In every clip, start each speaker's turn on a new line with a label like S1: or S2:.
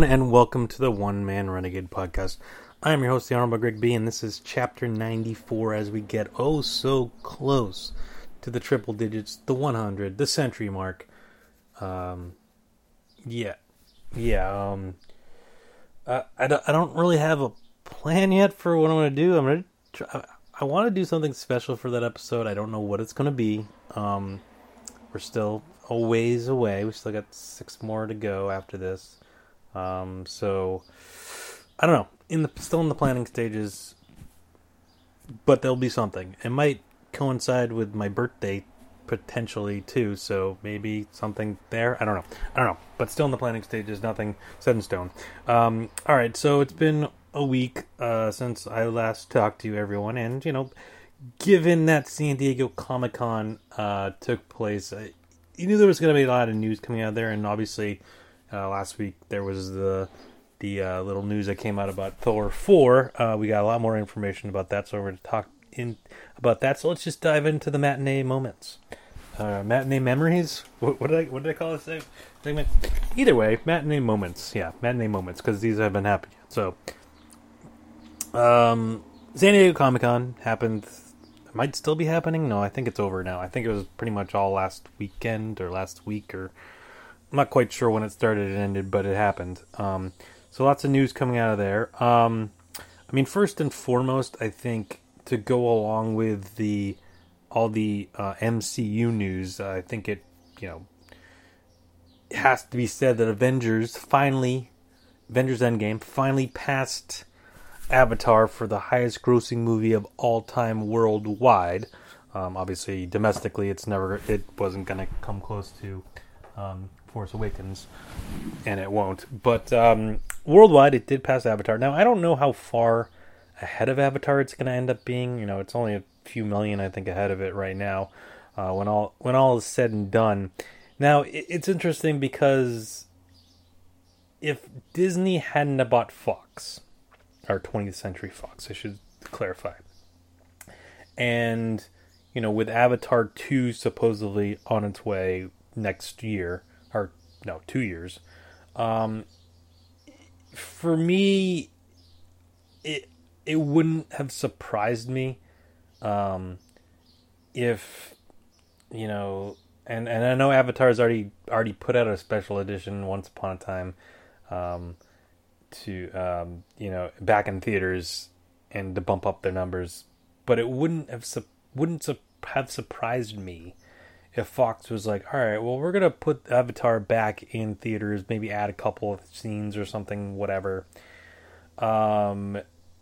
S1: Everyone, and welcome to the One Man Renegade podcast. I am your host, the Honorable Greg B, and this is chapter 94 as we get oh so close to the triple digits, the 100, the century mark. Um, yeah, yeah, um, I, I, don't, I don't really have a plan yet for what I'm going to do. I'm going to try, I want to do something special for that episode. I don't know what it's going to be. Um, we're still a ways away. We still got six more to go after this. Um, so I don't know. In the still in the planning stages, but there'll be something. It might coincide with my birthday potentially too. So maybe something there. I don't know. I don't know. But still in the planning stages. Nothing set in stone. Um, all right. So it's been a week uh, since I last talked to you, everyone, and you know, given that San Diego Comic Con uh, took place, I, you knew there was going to be a lot of news coming out there, and obviously, uh, last week there was the the uh, little news that came out about Thor four. Uh, we got a lot more information about that, so we're going to talk in about that. So let's just dive into the matinee moments. Uh, matinee memories. What, what, did I what did I call this segment? Either way, matinee moments. Yeah, matinee moments because these have been happening. So, um, San Diego Comic Con happened it might still be happening. No, I think it's over now. I think it was pretty much all last weekend or last week, or I'm not quite sure when it started and ended, but it happened. Um, so lots of news coming out of there. Um, I mean, first and foremost, I think to go along with the all the uh, MCU news, I think it you know has to be said that Avengers finally, Avengers Endgame finally passed Avatar for the highest grossing movie of all time worldwide. Um, obviously, domestically, it's never it wasn't going to come close to um, Force Awakens, and it won't. But um, worldwide, it did pass Avatar. Now, I don't know how far ahead of Avatar it's going to end up being. You know, it's only a few million, I think, ahead of it right now. Uh, when all when all is said and done, now it, it's interesting because if Disney hadn't bought Fox or 20th Century Fox, I should clarify. And you know, with Avatar 2 supposedly on its way next year no, 2 years. Um for me it it wouldn't have surprised me um if you know and and I know Avatar's already already put out a special edition once upon a time um to um, you know back in theaters and to bump up their numbers, but it wouldn't have su- wouldn't su- have surprised me if Fox was like, all right, well we're gonna put Avatar back in theaters, maybe add a couple of scenes or something, whatever. Um,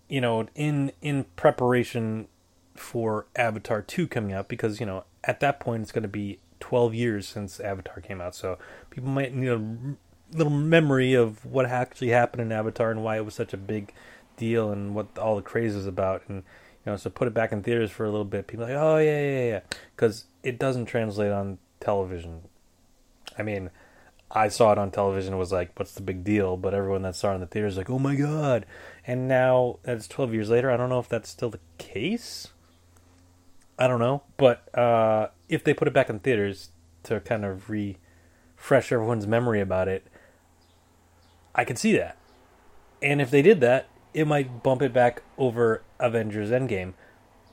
S1: you know, in in preparation for Avatar two coming out, because you know at that point it's going to be 12 years since Avatar came out, so people might need a little memory of what actually happened in Avatar and why it was such a big deal and what all the craze is about. And know, so put it back in theaters for a little bit. People like, oh yeah, yeah, yeah, because it doesn't translate on television. I mean, I saw it on television. Was like, what's the big deal? But everyone that saw it in the theaters like, oh my god! And now it's twelve years later. I don't know if that's still the case. I don't know, but uh, if they put it back in theaters to kind of refresh everyone's memory about it, I can see that. And if they did that, it might bump it back over Avengers Endgame.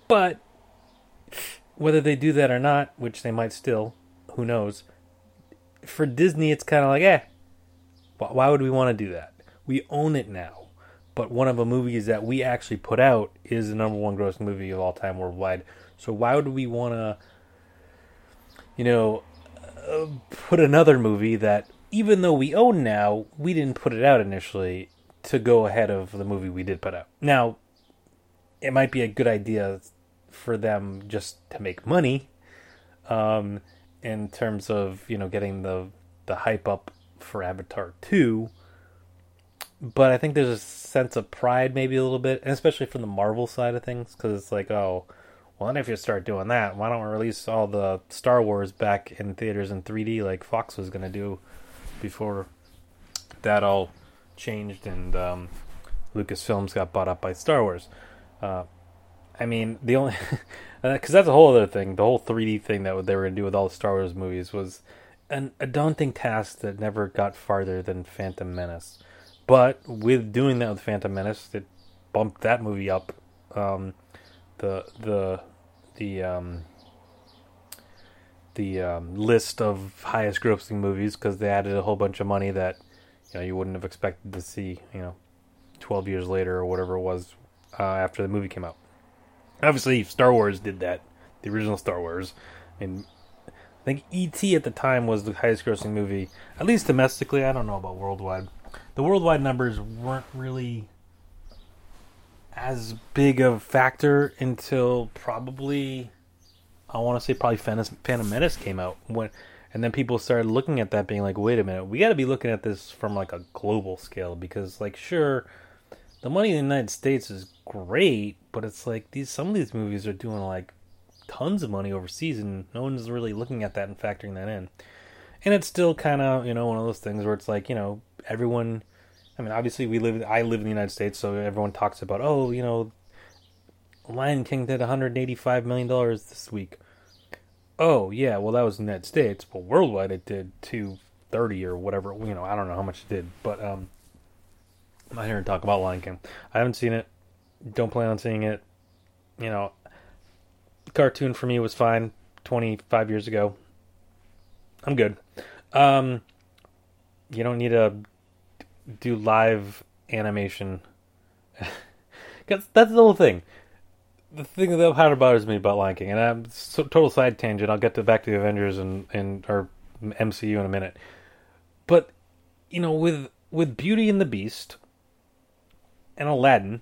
S1: But whether they do that or not, which they might still, who knows? For Disney, it's kind of like, eh, why would we want to do that? We own it now. But one of the movies that we actually put out is the number one grossing movie of all time worldwide. So why would we want to, you know, uh, put another movie that even though we own now, we didn't put it out initially to go ahead of the movie we did put out. Now, it might be a good idea for them just to make money, um, in terms of you know getting the the hype up for Avatar two. But I think there's a sense of pride, maybe a little bit, and especially from the Marvel side of things, because it's like, oh, well, and if you start doing that, why don't we release all the Star Wars back in theaters in 3D like Fox was going to do before that all changed and um, Lucasfilms got bought up by Star Wars. Uh, I mean, the only because that's a whole other thing. The whole 3D thing that they were to do with all the Star Wars movies was an, a daunting task that never got farther than Phantom Menace. But with doing that with Phantom Menace, it bumped that movie up. Um, the the the um, the um, list of highest grossing movies because they added a whole bunch of money that you know you wouldn't have expected to see. You know, twelve years later or whatever it was uh, after the movie came out. Obviously, Star Wars did that. The original Star Wars, and I think E.T. at the time was the highest grossing movie, at least domestically. I don't know about worldwide. The worldwide numbers weren't really as big of a factor until probably I want to say probably Phantom Menace came out when, and then people started looking at that, being like, "Wait a minute, we got to be looking at this from like a global scale because, like, sure, the money in the United States is great, but it's like these some of these movies are doing like tons of money overseas, and no one's really looking at that and factoring that in. And it's still kind of you know one of those things where it's like you know everyone. I mean, obviously we live. I live in the United States, so everyone talks about oh you know, Lion King did 185 million dollars this week. Oh yeah, well that was in the United States, but worldwide it did 230 or whatever. You know, I don't know how much it did, but um, I'm not here to talk about Lion King. I haven't seen it. Don't plan on seeing it. You know, cartoon for me was fine 25 years ago. I'm good. Um, you don't need to do live animation. Cause that's the whole thing. The thing that kind of bothers me about Lion King, and I'm so, total side tangent. I'll get to back to the Avengers and and or MCU in a minute. But you know, with with Beauty and the Beast and Aladdin,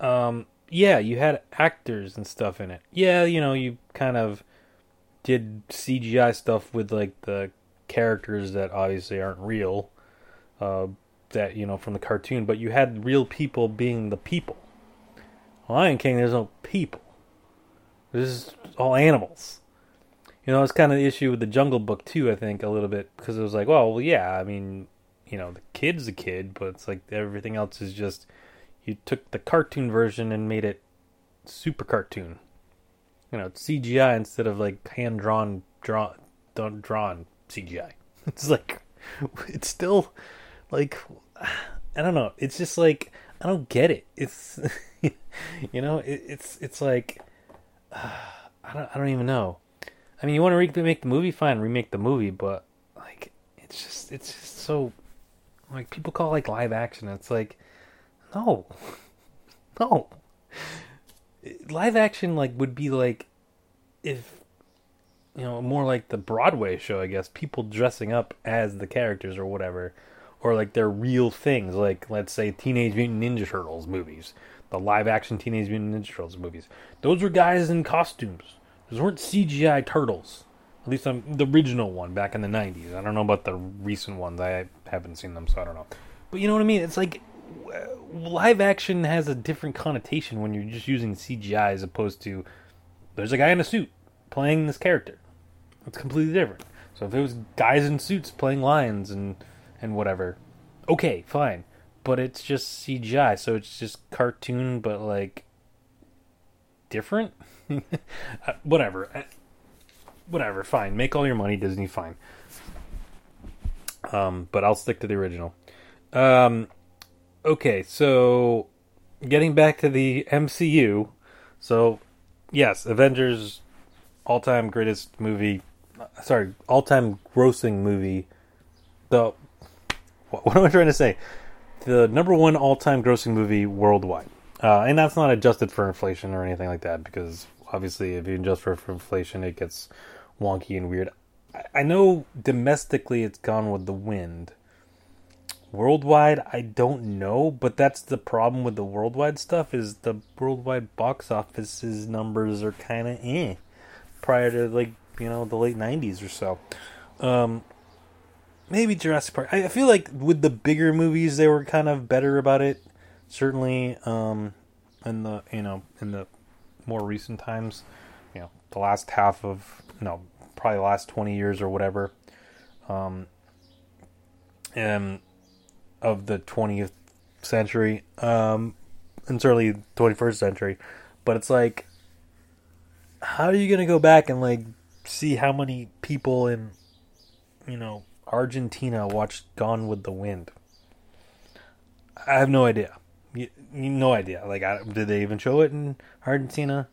S1: um, yeah, you had actors and stuff in it. Yeah, you know, you kind of did CGI stuff with like the characters that obviously aren't real, uh, that you know from the cartoon, but you had real people being the people. Lion King, there's no people. This is all animals. You know, it's kind of the issue with the Jungle Book too. I think a little bit because it was like, well, well, yeah, I mean, you know, the kid's a kid, but it's like everything else is just you took the cartoon version and made it super cartoon. You know, CGI instead of like hand drawn, drawn, drawn CGI. It's like it's still like I don't know. It's just like I don't get it. It's you know, it, it's it's like uh, I don't I don't even know. I mean, you want to remake the movie, fine, remake the movie, but like it's just it's just so like people call it like live action. It's like no. No. Live action like would be like if you know, more like the Broadway show, I guess, people dressing up as the characters or whatever. Or like they're real things, like let's say Teenage Mutant Ninja Turtles movies. The live action Teenage Mutant Ninja Turtles movies. Those were guys in costumes. Those weren't CGI turtles. At least on the original one back in the 90s. I don't know about the recent ones. I haven't seen them, so I don't know. But you know what I mean? It's like live action has a different connotation when you're just using CGI as opposed to there's a guy in a suit playing this character. It's completely different. So if it was guys in suits playing lions and and whatever, okay, fine. But it's just CGI, so it's just cartoon, but like different. uh, whatever, uh, whatever. Fine, make all your money, Disney. Fine. Um, but I'll stick to the original. Um, okay, so getting back to the MCU. So, yes, Avengers all-time greatest movie. Sorry, all-time grossing movie. The what, what am I trying to say? The number one all-time grossing movie worldwide, uh, and that's not adjusted for inflation or anything like that. Because obviously, if you adjust for, for inflation, it gets wonky and weird. I, I know domestically, it's Gone with the Wind Worldwide, I don't know, but that's the problem with the worldwide stuff is the worldwide box office's numbers are kind of eh prior to like you know the late '90s or so. Um, maybe Jurassic Park. I, feel like with the bigger movies, they were kind of better about it. Certainly, um, in the you know in the more recent times, you know the last half of no probably the last twenty years or whatever. Um, and of the 20th century, um, and certainly 21st century. But it's like, how are you gonna go back and like see how many people in you know, Argentina watched Gone with the Wind? I have no idea. No idea. Like, I, did they even show it in Argentina?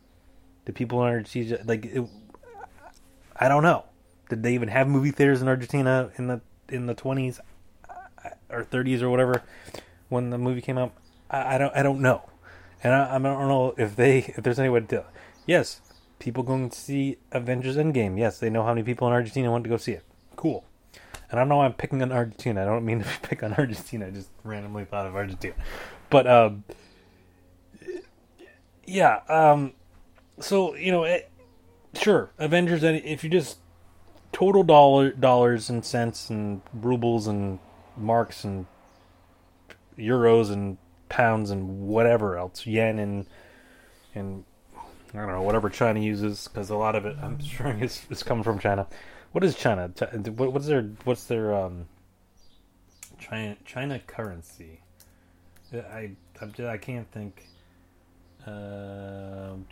S1: Did people in Argentina like? It, I don't know. Did they even have movie theaters in Argentina in the in the twenties or thirties or whatever when the movie came out? I, I don't. I don't know, and I, I, don't know if they if there's any way to. Yes, people going to see Avengers Endgame. Yes, they know how many people in Argentina want to go see it. Cool. And I don't know why I'm picking on Argentina. I don't mean to pick on Argentina. I just randomly thought of Argentina. But um, yeah. Um, so you know, it, sure, Avengers. If you just total dollar dollars and cents and rubles and marks and euros and pounds and whatever else, yen and and I don't know whatever China uses because a lot of it I'm sure is, is coming from China. What is China? What's their what's their um China China currency? I I, I can't think. Um,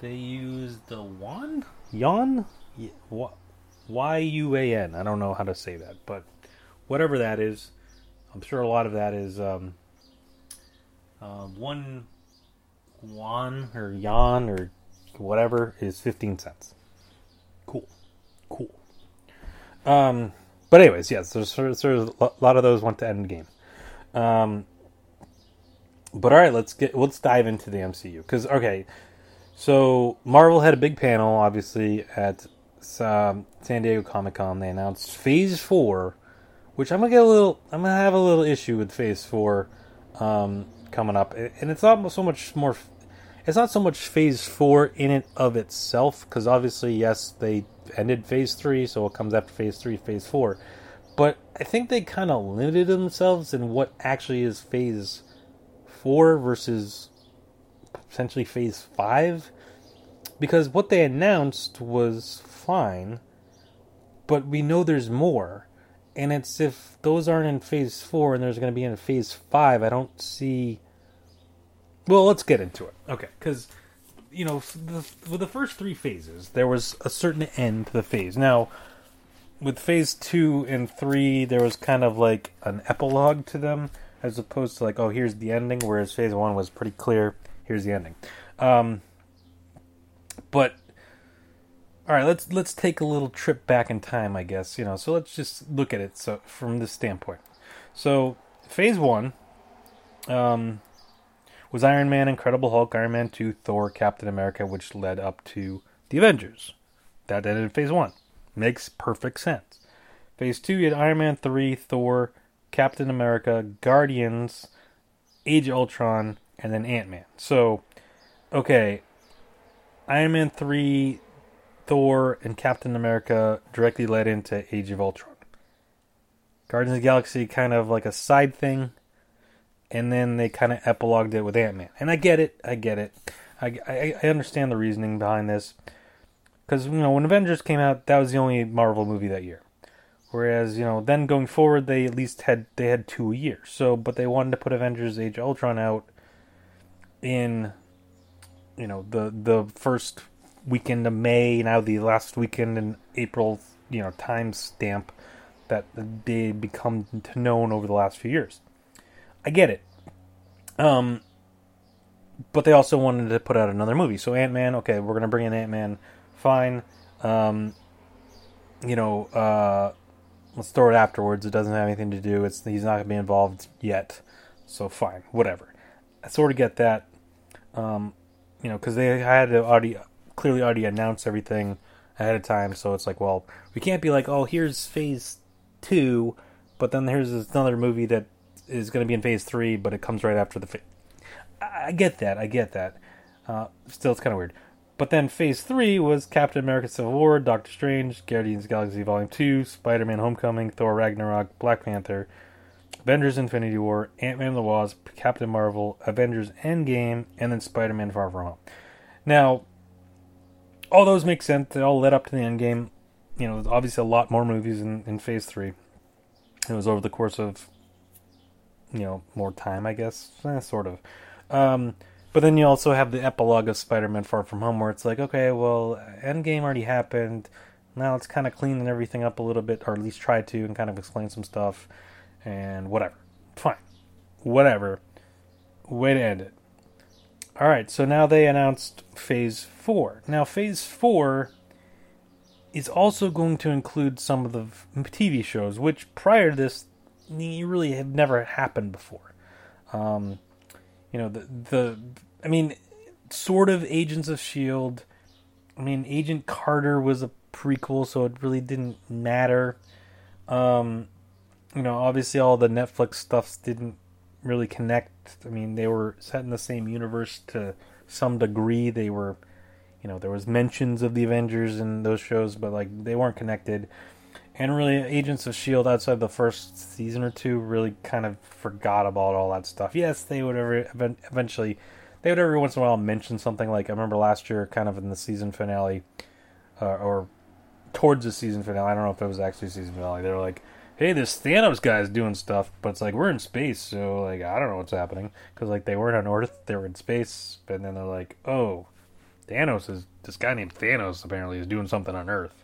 S1: they use the yuan, yuan, y u a n. I don't know how to say that, but whatever that is, I'm sure a lot of that is um, uh, one yuan or yuan or whatever is 15 cents. Cool, cool. Um, but anyways, yes, there's, there's a lot of those went to end Endgame. Um, but all right, let's get let's dive into the MCU because okay, so Marvel had a big panel, obviously at San Diego Comic Con. They announced Phase Four, which I'm gonna get a little. I'm gonna have a little issue with Phase Four um, coming up, and it's not so much more. It's not so much Phase Four in it of itself, because obviously, yes, they ended Phase Three, so it comes after Phase Three, Phase Four. But I think they kind of limited themselves in what actually is Phase Four versus potentially Phase Five, because what they announced was fine, but we know there's more. And it's if those aren't in phase four and there's going to be in phase five, I don't see. Well, let's get into it. Okay, because, you know, the, with the first three phases, there was a certain end to the phase. Now, with phase two and three, there was kind of like an epilogue to them, as opposed to like, oh, here's the ending, whereas phase one was pretty clear, here's the ending. Um, but all right, let's let's take a little trip back in time, I guess. You know, so let's just look at it so from this standpoint. So, Phase One um, was Iron Man, Incredible Hulk, Iron Man Two, Thor, Captain America, which led up to the Avengers. That ended Phase One. Makes perfect sense. Phase Two, you had Iron Man Three, Thor, Captain America, Guardians, Age of Ultron, and then Ant Man. So, okay, Iron Man Three Thor and Captain America directly led into Age of Ultron. Guardians of the Galaxy kind of like a side thing, and then they kind of epilogued it with Ant Man. And I get it, I get it, I, I, I understand the reasoning behind this, because you know when Avengers came out, that was the only Marvel movie that year. Whereas you know then going forward, they at least had they had two a year. So, but they wanted to put Avengers: Age of Ultron out in you know the the first weekend of May, now the last weekend in April, you know, time stamp that they become known over the last few years. I get it. Um, but they also wanted to put out another movie. So Ant Man, okay, we're gonna bring in Ant Man, fine. Um, you know, uh, let's throw it afterwards. It doesn't have anything to do. It's he's not gonna be involved yet, so fine, whatever. I sort of get that. Um, you know, because they had already clearly already announced everything ahead of time. So it's like, well, we can't be like, oh, here's phase two, but then there's another movie that is going to be in phase three, but it comes right after the. Fa- I get that. I get that. Uh, still, it's kind of weird. But then phase three was Captain America: Civil War, Doctor Strange, Guardians of Galaxy Volume Two, Spider Man: Homecoming, Thor: Ragnarok, Black Panther, Avengers: Infinity War, Ant Man the Wasp, Captain Marvel, Avengers: Endgame, and then Spider Man: Far From Home. Now, all those make sense. They all led up to the end game. You know, obviously a lot more movies in, in Phase Three. It was over the course of, you know, more time, I guess, eh, sort of. Um, but then you also have the epilogue of Spider-Man: Far From Home, where it's like, okay, well, Endgame already happened. now let's kind of clean everything up a little bit, or at least try to, and kind of explain some stuff, and whatever. Fine, whatever. Way to end it. All right, so now they announced Phase Four. Now Phase Four is also going to include some of the TV shows, which prior to this, really have never happened before. Um, you know, the the I mean, sort of Agents of Shield. I mean, Agent Carter was a prequel, so it really didn't matter. Um, you know, obviously all the Netflix stuffs didn't really connect. I mean, they were set in the same universe to some degree. They were, you know, there was mentions of the Avengers in those shows, but like they weren't connected. And really, Agents of Shield outside the first season or two really kind of forgot about all that stuff. Yes, they would ever eventually, they would every once in a while mention something like I remember last year, kind of in the season finale, uh, or towards the season finale. I don't know if it was actually season finale. They were like, "Hey, this Thanos guy's doing stuff," but it's like we're in space, so like I don't know what's happening because like they weren't on Earth, they were in space, and then they're like, "Oh, Thanos is this guy named Thanos apparently is doing something on Earth."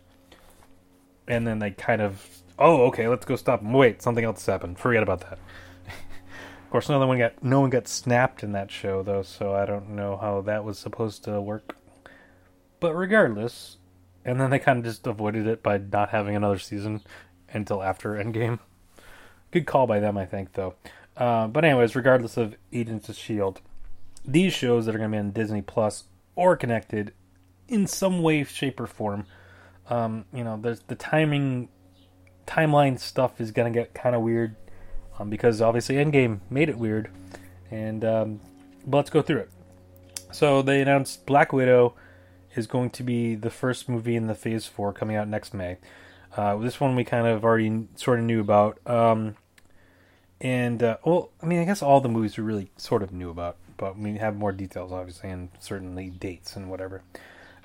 S1: and then they kind of, oh, okay, let's go stop him. Wait, something else happened. Forget about that. of course, no one got no one got snapped in that show though, so I don't know how that was supposed to work. But regardless, and then they kind of just avoided it by not having another season until after Endgame. Good call by them, I think, though. Uh, but anyways, regardless of Agents of Shield, these shows that are going to be on Disney Plus or connected in some way, shape, or form um, you know, there's the timing, timeline stuff is gonna get kind of weird, um, because obviously Endgame made it weird, and um, but let's go through it. So they announced Black Widow is going to be the first movie in the Phase Four coming out next May. Uh, this one we kind of already sort of knew about, um, and uh, well, I mean, I guess all the movies we really sort of knew about, but we have more details obviously, and certainly dates and whatever.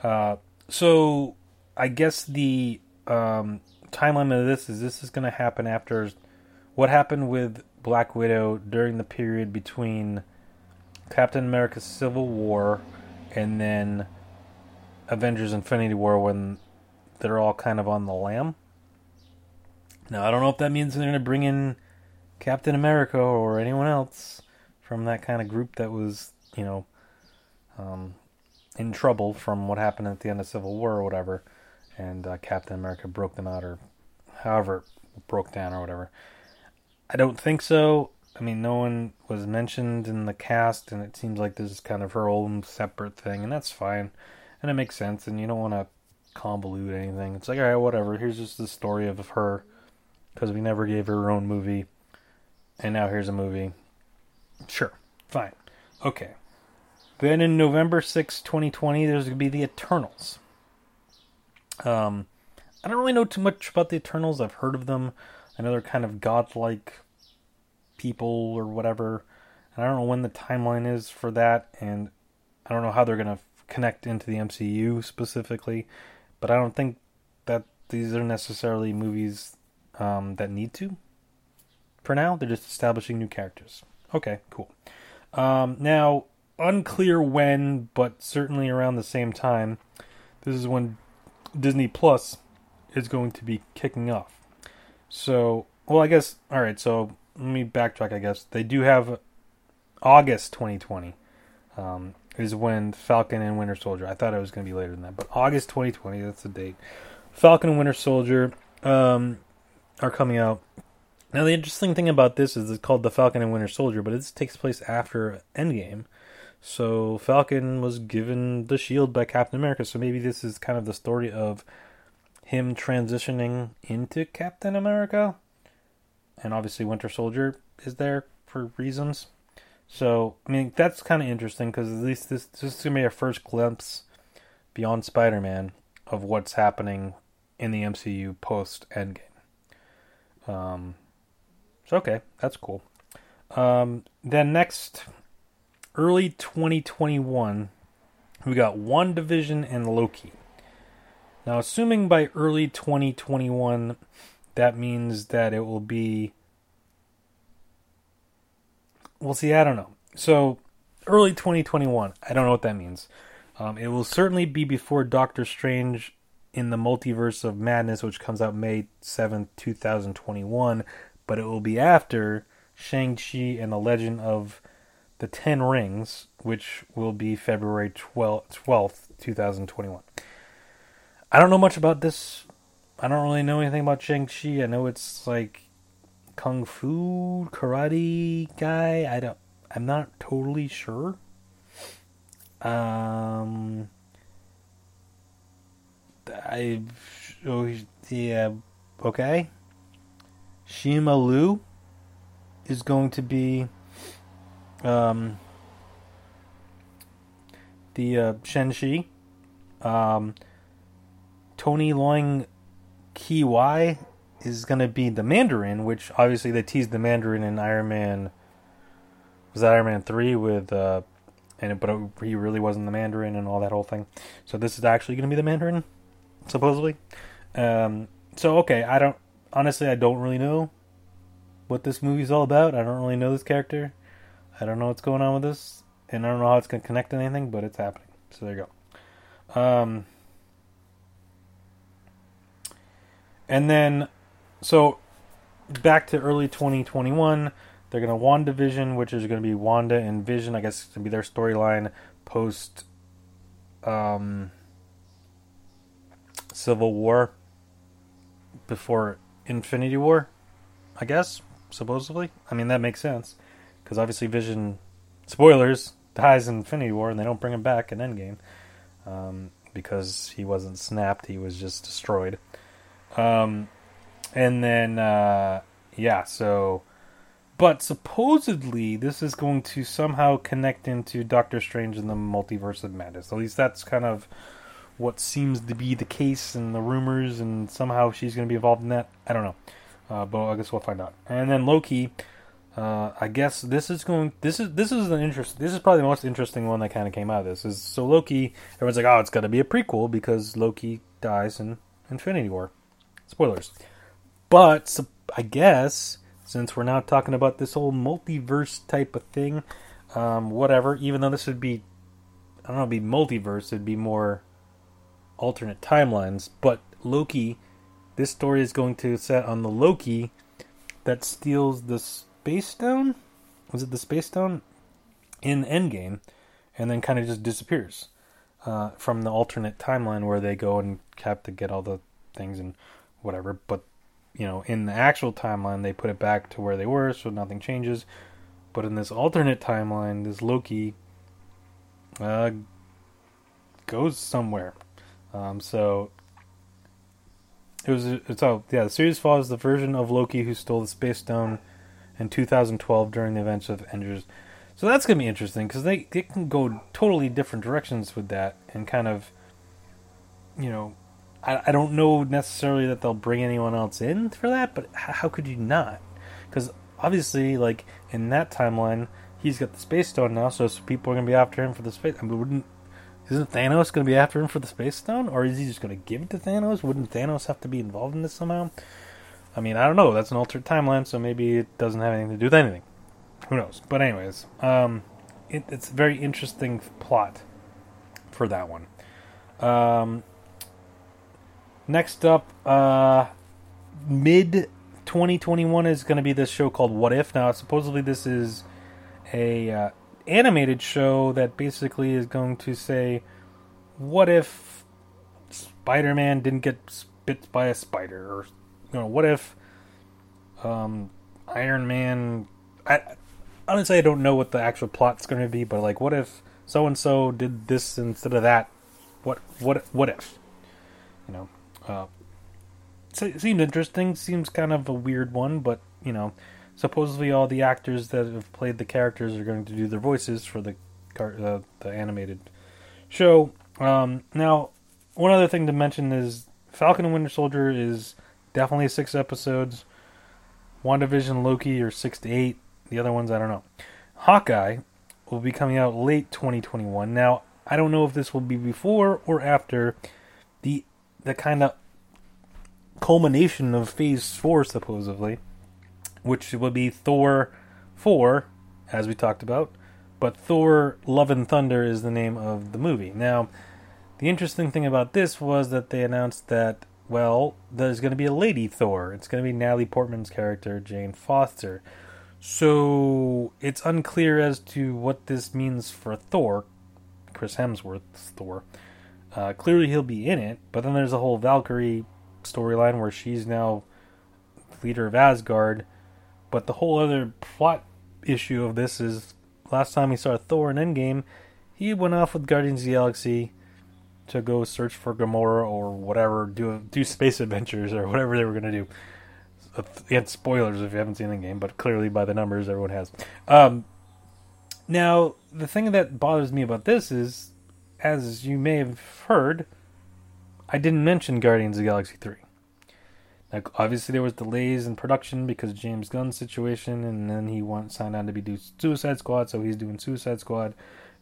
S1: Uh, so I guess the um, timeline of this is this is going to happen after what happened with Black Widow during the period between Captain America: Civil War and then Avengers: Infinity War when they're all kind of on the lam. Now I don't know if that means they're going to bring in Captain America or anyone else from that kind of group that was, you know, um, in trouble from what happened at the end of Civil War or whatever and uh, Captain America broke them out, or however broke down or whatever. I don't think so. I mean, no one was mentioned in the cast, and it seems like this is kind of her own separate thing, and that's fine, and it makes sense. And you don't want to convolute anything. It's like, all right, whatever. Here's just the story of her, because we never gave her her own movie, and now here's a movie. Sure, fine, okay. Then in November 6, 2020, there's going to be the Eternals. Um, I don't really know too much about the Eternals. I've heard of them. I know they're kind of godlike people or whatever. And I don't know when the timeline is for that, and I don't know how they're going to connect into the MCU specifically. But I don't think that these are necessarily movies um, that need to. For now, they're just establishing new characters. Okay, cool. Um, now, unclear when, but certainly around the same time. This is when Disney Plus is going to be kicking off. So, well, I guess, all right, so let me backtrack, I guess. They do have August 2020 um, is when Falcon and Winter Soldier, I thought it was going to be later than that, but August 2020, that's the date. Falcon and Winter Soldier um, are coming out. Now, the interesting thing about this is it's called The Falcon and Winter Soldier, but it takes place after Endgame. So Falcon was given the shield by Captain America. So maybe this is kind of the story of him transitioning into Captain America. And obviously Winter Soldier is there for reasons. So, I mean, that's kind of interesting because at least this, this is going to be our first glimpse beyond Spider Man of what's happening in the MCU post Endgame. Um, so, okay, that's cool. Um, then next, early 2021, we got WandaVision and Loki. Now, assuming by early 2021, that means that it will be. We'll see, I don't know. So, early 2021, I don't know what that means. Um, it will certainly be before Doctor Strange in the Multiverse of Madness, which comes out May 7th, 2021, but it will be after Shang-Chi and the Legend of the Ten Rings, which will be February 12th, 12th 2021. I don't know much about this. I don't really know anything about Shang-Chi. I know it's like kung fu karate guy. I don't I'm not totally sure. Um I oh yeah okay. Simu Liu is going to be um the uh, Shang-Chi. Um, Tony Leung Chiu-wai is going to be the Mandarin, which obviously they teased the Mandarin in Iron Man. Was that Iron Man three with? Uh, and but he really wasn't the Mandarin and all that whole thing. So this is actually going to be the Mandarin, supposedly. Um, so okay, I don't honestly I don't really know what this movie's all about. I don't really know this character. I don't know what's going on with this, and I don't know how it's going to connect to anything, but it's happening. So there you go. Um, and then, so back to early 2021, they're going to WandaVision, which is going to be Wanda and Vision. I guess it's going to be their storyline post um, Civil War before Infinity War, I guess, supposedly. I mean, that makes sense. Because obviously, Vision, spoilers, dies in Infinity War and they don't bring him back in Endgame. Um, because he wasn't snapped, he was just destroyed. Um, and then, uh, yeah, so. But supposedly, this is going to somehow connect into Doctor Strange and the Multiverse of Madness. At least that's kind of what seems to be the case and the rumors, and somehow she's going to be involved in that. I don't know. Uh, but I guess we'll find out. And then Loki, uh, I guess this is going. This is this is an interest. This is probably the most interesting one that kind of came out of this. Is so Loki. Everyone's like, oh, it's got to be a prequel because Loki dies in Infinity War. Spoilers. But I guess since we're now talking about this whole multiverse type of thing, um, whatever. Even though this would be, I don't know, be multiverse. It'd be more alternate timelines. But Loki, this story is going to set on the Loki that steals the Space Stone? Was it the Space Stone? In Endgame, and then kind of just disappears uh, from the alternate timeline where they go and have to get all the things and whatever. But you know, in the actual timeline, they put it back to where they were, so nothing changes. But in this alternate timeline, this Loki uh, goes somewhere. Um, so it was it's oh yeah, the series follows the version of Loki who stole the Space Stone in 2012 during the events of Avengers. So that's to be interesting because they, they can go totally different directions with that and kind of, you know, I, I don't know necessarily that they'll bring anyone else in for that, but how could you not? Because obviously, like in that timeline, he's got the space stone now, so people are to be after him for the space. I mean, wouldn't isn't Thanos to be after him for the space stone, or is he just to give it to Thanos? Wouldn't Thanos have to be involved in this somehow? I mean, I don't know. That's an altered timeline, so maybe it doesn't have anything to do with anything. Who knows? But anyways, um, it, it's a very interesting plot for that one. Um, next up, uh, mid 2021 is going to be this show called What If. Now, supposedly this is a uh, animated show that basically is going to say, what if Spider-Man didn't get bit by a spider or you know, what if um, Iron Man? I honestly I don't know what the actual plot's going to be, but like, what if so and so did this instead of that? What what what if? You know, uh, seemed interesting. Seems kind of a weird one, but you know, supposedly all the actors that have played the characters are going to do their voices for the uh, the animated show. Um, now, one other thing to mention is Falcon and Winter Soldier is Definitely six episodes. WandaVision, Loki are six to eight. The other ones, I don't know. Hawkeye will be coming out late 2021. Now, I don't know if this will be before or after the the kind of culmination of Phase Four, supposedly, which will be Thor four, as we talked about. But Thor: Love and Thunder is the name of the movie. Now, the interesting thing about this was that they announced that well, there's going to be a lady Thor. It's going to be Natalie Portman's character, Jane Foster. So it's unclear as to what this means for Thor, Chris Hemsworth's Thor. Uh, clearly, he'll be in it, but then there's a whole Valkyrie storyline where she's now leader of Asgard. But the whole other plot issue of this is last time we saw Thor in Endgame, he went off with Guardians of the Galaxy to go search for Gamora or whatever, do do space adventures or whatever they were going to do. Again, spoilers if you haven't seen the game, but clearly by the numbers, everyone has. Um, now, the thing that bothers me about this is, as you may have heard, I didn't mention Guardians of Galaxy 3. Now, obviously, there was delays in production because James Gunn's situation, and then he want, signed on to be do Suicide Squad, so he's doing Suicide Squad.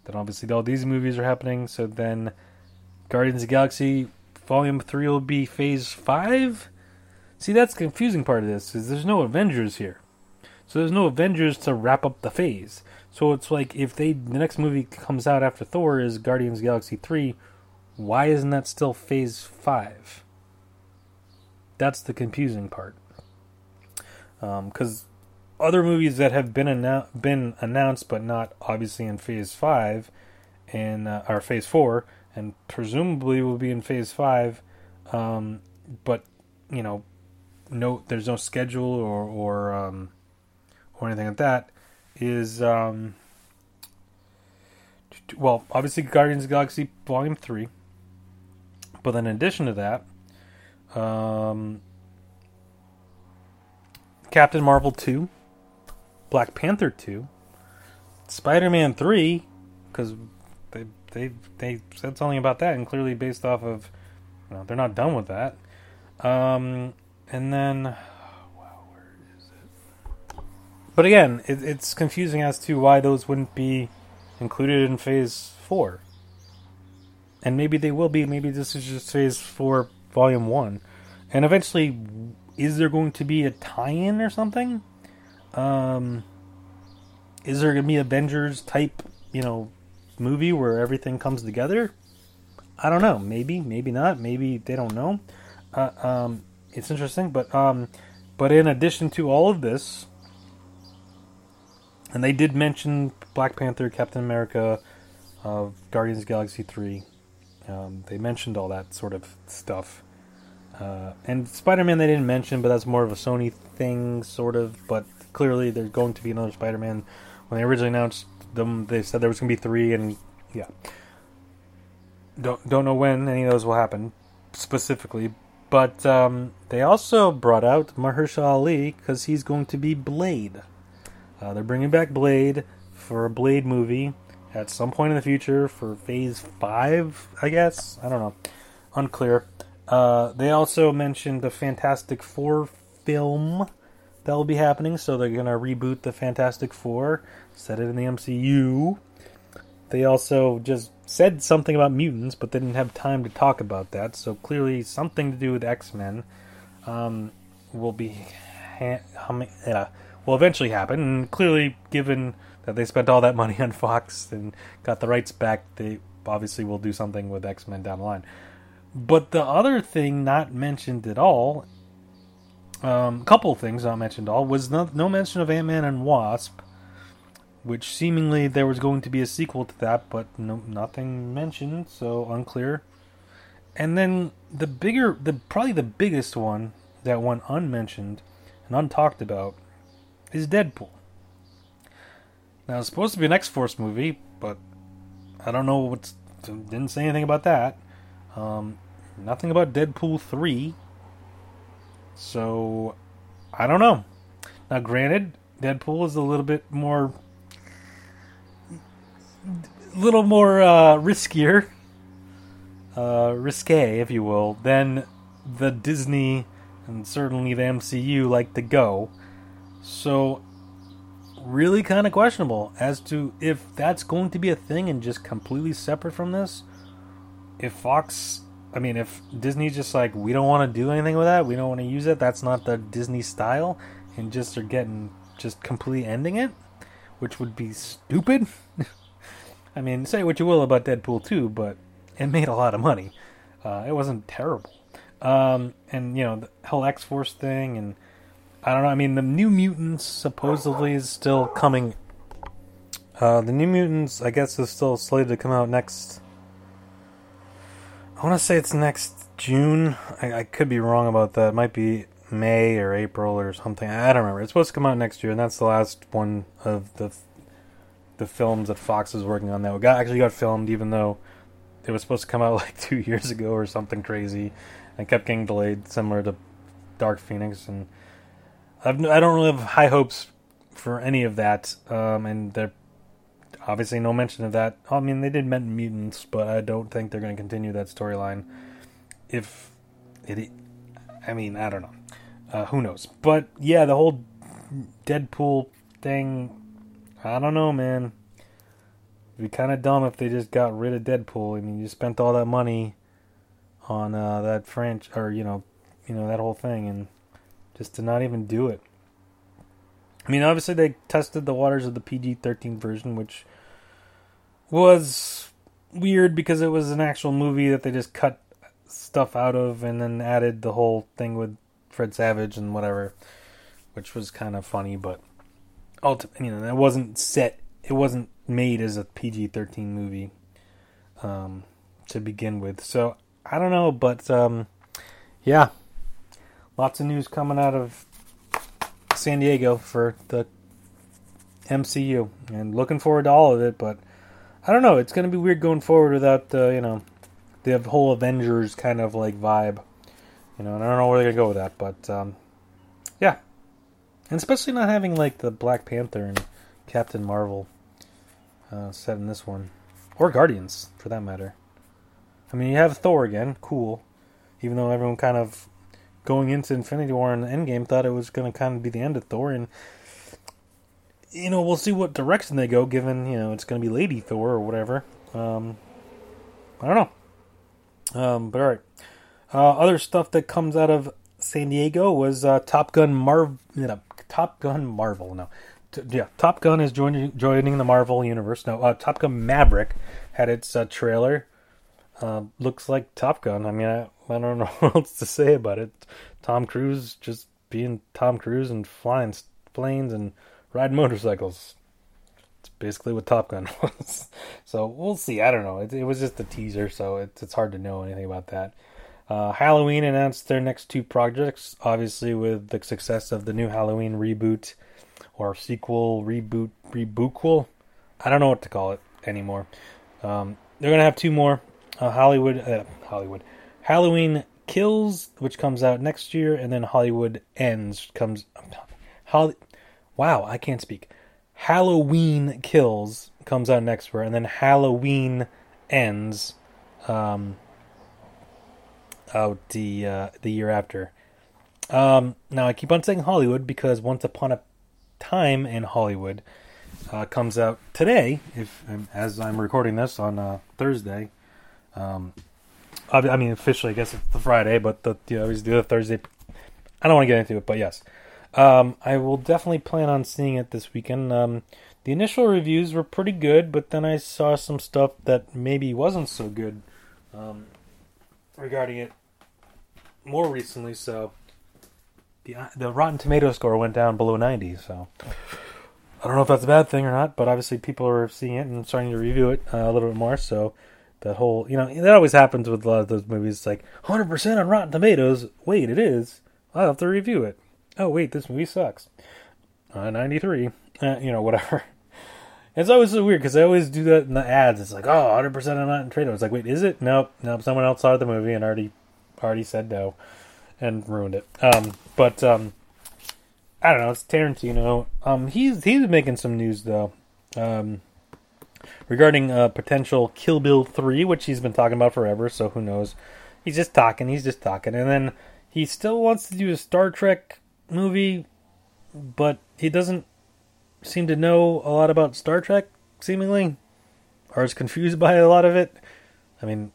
S1: Then, obviously, all these movies are happening, so then Guardians of Galaxy Volume 3 will be Phase 5? See, that's the confusing part of this, is there's no Avengers here. So there's no Avengers to wrap up the phase. So it's like if they the next movie comes out after Thor is Guardians Galaxy 3, why isn't that still Phase 5? That's the confusing part. Um, other movies that have been annou- been announced but not obviously in Phase 5 and uh, Phase 4 and presumably will be in phase five. Um, but you know, no, there's no schedule or or um, or anything like that. Is um, well, obviously Guardians of Galaxy Volume Three, but in addition to that, um, Captain Marvel two, Black Panther two, Spider Man three, because they they they said something about that, and clearly based off of, you know, they're not done with that. Um, and then, wow, where is it? But again, it, it's confusing as to why those wouldn't be included in Phase Four. And maybe they will be. Maybe this is just Phase Four, Volume One, and eventually, is there going to be a tie-in or something? Um, is there going to be Avengers type, you know, movie where everything comes together. I don't know. Maybe, maybe not. Maybe they don't know. Uh, um, it's interesting, but um, but in addition to all of this, and they did mention Black Panther, Captain America, uh, Guardians of Galaxy three. Um, they mentioned all that sort of stuff. Uh, and Spider Man they didn't mention, but that's more of a Sony thing, sort of. But clearly, there's going to be another Spider Man. When they originally announced them they said there was gonna be three, and yeah, don't don't know when any of those will happen specifically. But um, they also brought out Mahershala Ali because he's going to be Blade. Uh, they're bringing back Blade for a Blade movie at some point in the future for Phase Five, I guess. I don't know, unclear. Uh, they also mentioned the Fantastic Four film that will be happening. So they're going to reboot the Fantastic Four, set it in the MCU. They also just said something about mutants, but they didn't have time to talk about that. So clearly, something to do with X Men um, will be ha- uh, will eventually happen. And clearly, given that they spent all that money on Fox and got the rights back, they obviously will do something with X Men down the line. But the other thing not mentioned at all um, a couple things not mentioned at all was no, no mention of Ant Man and Wasp, which seemingly there was going to be a sequel to that, but no, nothing mentioned, so unclear. And then the bigger, the probably the biggest one that went unmentioned and untalked about is Deadpool. Now it's supposed to be an X Force movie, but I don't know what's didn't say anything about that. Um, nothing about Deadpool three. So, I don't know. Now, granted, Deadpool is a little bit more, little more uh, riskier, uh, risque, if you will, than the Disney and certainly the MCU like to go. So, really kind of questionable as to if that's going to be a thing and just completely separate from this. If Fox I mean, if Disney's just like, we don't want to do anything with that, we don't want to use it, that's not the Disney style, and just are getting just completely ending it, which would be stupid. I mean, say what you will about Deadpool 2, but it made a lot of money. Uh, it wasn't terrible. Um, and you know the whole X Force thing, and I don't know. I mean, the New Mutants supposedly is still coming. Uh, the New Mutants, I guess, is still slated to come out next. I want to say it's next June. I, I could be wrong about that. It might be May or April or something. I don't remember. It's supposed to come out next year, and that's the last one of the the films that Fox is working on that got actually got filmed, even though it was supposed to come out like two years ago or something crazy, and kept getting delayed, similar to Dark Phoenix. And I've, I don't really have high hopes for any of that. Um, and there obviously no mention of that. I mean, they did mention mutants, but I don't think they're going to continue that storyline. If it, I mean, I don't know. Uh, who knows? But yeah, the whole Deadpool thing. I don't know, man. It'd be kind of dumb if they just got rid of Deadpool. I mean, you spent all that money on uh, that French or you know, you know that whole thing, and just to not even do it. I mean, obviously they tested the waters of the PG-13 version, which was weird because it was an actual movie that they just cut stuff out of and then added the whole thing with Fred Savage and whatever, which was kind of funny, but ultimately, you know, that wasn't set. It wasn't made as a PG thirteen movie um, to begin with. So I don't know, but um, yeah, lots of news coming out of San Diego for the MCU, and looking forward to all of it. But I don't know, it's going to be weird going forward without the you know the whole Avengers kind of like vibe. You know, and I don't know where they're gonna go with that, but um, yeah, and especially not having like the Black Panther and Captain Marvel uh, set in this one, or Guardians for that matter. I mean, you have Thor again, cool. Even though everyone kind of going into Infinity War and Endgame thought it was going to kind of be the end of Thor, and you know we'll see what direction they go. Given you know it's going to be Lady Thor or whatever. Um, I don't know. Um, but all right. Uh, other stuff that comes out of San Diego was uh, Top Gun Marv, you know, Top Gun Marvel. No, T- yeah, Top Gun is joining joining the Marvel universe. No, uh, Top Gun Maverick had its uh, trailer. Uh, looks like Top Gun. I mean, I, I don't know what else to say about it. Tom Cruise just being Tom Cruise and flying planes and riding motorcycles. It's basically what Top Gun was. so we'll see. I don't know. It, it was just a teaser, so it's it's hard to know anything about that. Uh, Halloween announced their next two projects, obviously with the success of the new Halloween reboot or sequel, reboot, rebootquel. I don't know what to call it anymore. Um, they're gonna have two more. Uh, Hollywood, uh, Hollywood, Halloween Kills, which comes out next year, and then Hollywood Ends comes. Holly, wow, I can't speak. Halloween Kills comes out next year, and then Halloween Ends um, out the uh, the year after. Um, now I keep on saying Hollywood because Once Upon a Time in Hollywood uh, comes out today. If as I'm recording this on uh, Thursday, um, I, mean officially, I guess it's the Friday, but the you know, always do the Thursday. I don't want to get into it, but yes, um, I will definitely plan on seeing it this weekend. Um, the initial reviews were pretty good, but then I saw some stuff that maybe wasn't so good um, regarding it more recently. So the the Rotten Tomato score went down below 90. So I don't know if that's a bad thing or not, but obviously people are seeing it and starting to review it uh, a little bit more. So that whole you know that always happens with a lot of those movies. It's like 100 percent on Rotten Tomatoes. Wait, it is. I'll have to review it. Oh wait, this movie sucks. Uh, 93. Uh, you know whatever. It's always so weird because they always do that in the ads. It's like, oh, 100% on Rotten Tomatoes. It's like, wait, is it? Nope. Nope. Someone else saw the movie and already already said no and ruined it. Um, but um, I don't know. It's Tarantino. Um, he's he's making some news though, um, regarding uh, potential Kill Bill three, which he's been talking about forever. So who knows? He's just talking. He's just talking, and then he still wants to do a Star Trek movie, but he doesn't seem to know a lot about Star Trek, seemingly, or is confused by a lot of it. I mean,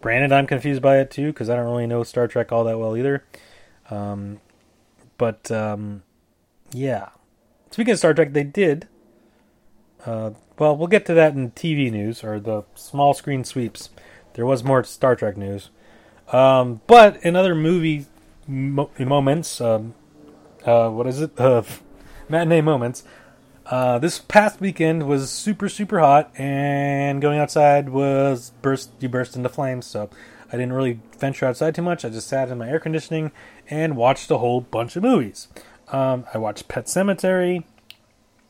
S1: Granted, I'm confused by it too because I don't really know Star Trek all that well either. Um, but um, yeah, speaking of Star Trek, they did. Uh, well, we'll get to that in TV news or the small screen sweeps. there was more Star Trek news. Um, but in other movie mo- moments, um, uh, what is it? Uh, matinee moments. Uh, this past weekend was super super hot, and going outside was burst you burst into flames. So I didn't really venture outside too much. I just sat in my air conditioning and watched a whole bunch of movies. Um, I watched Pet Sematary.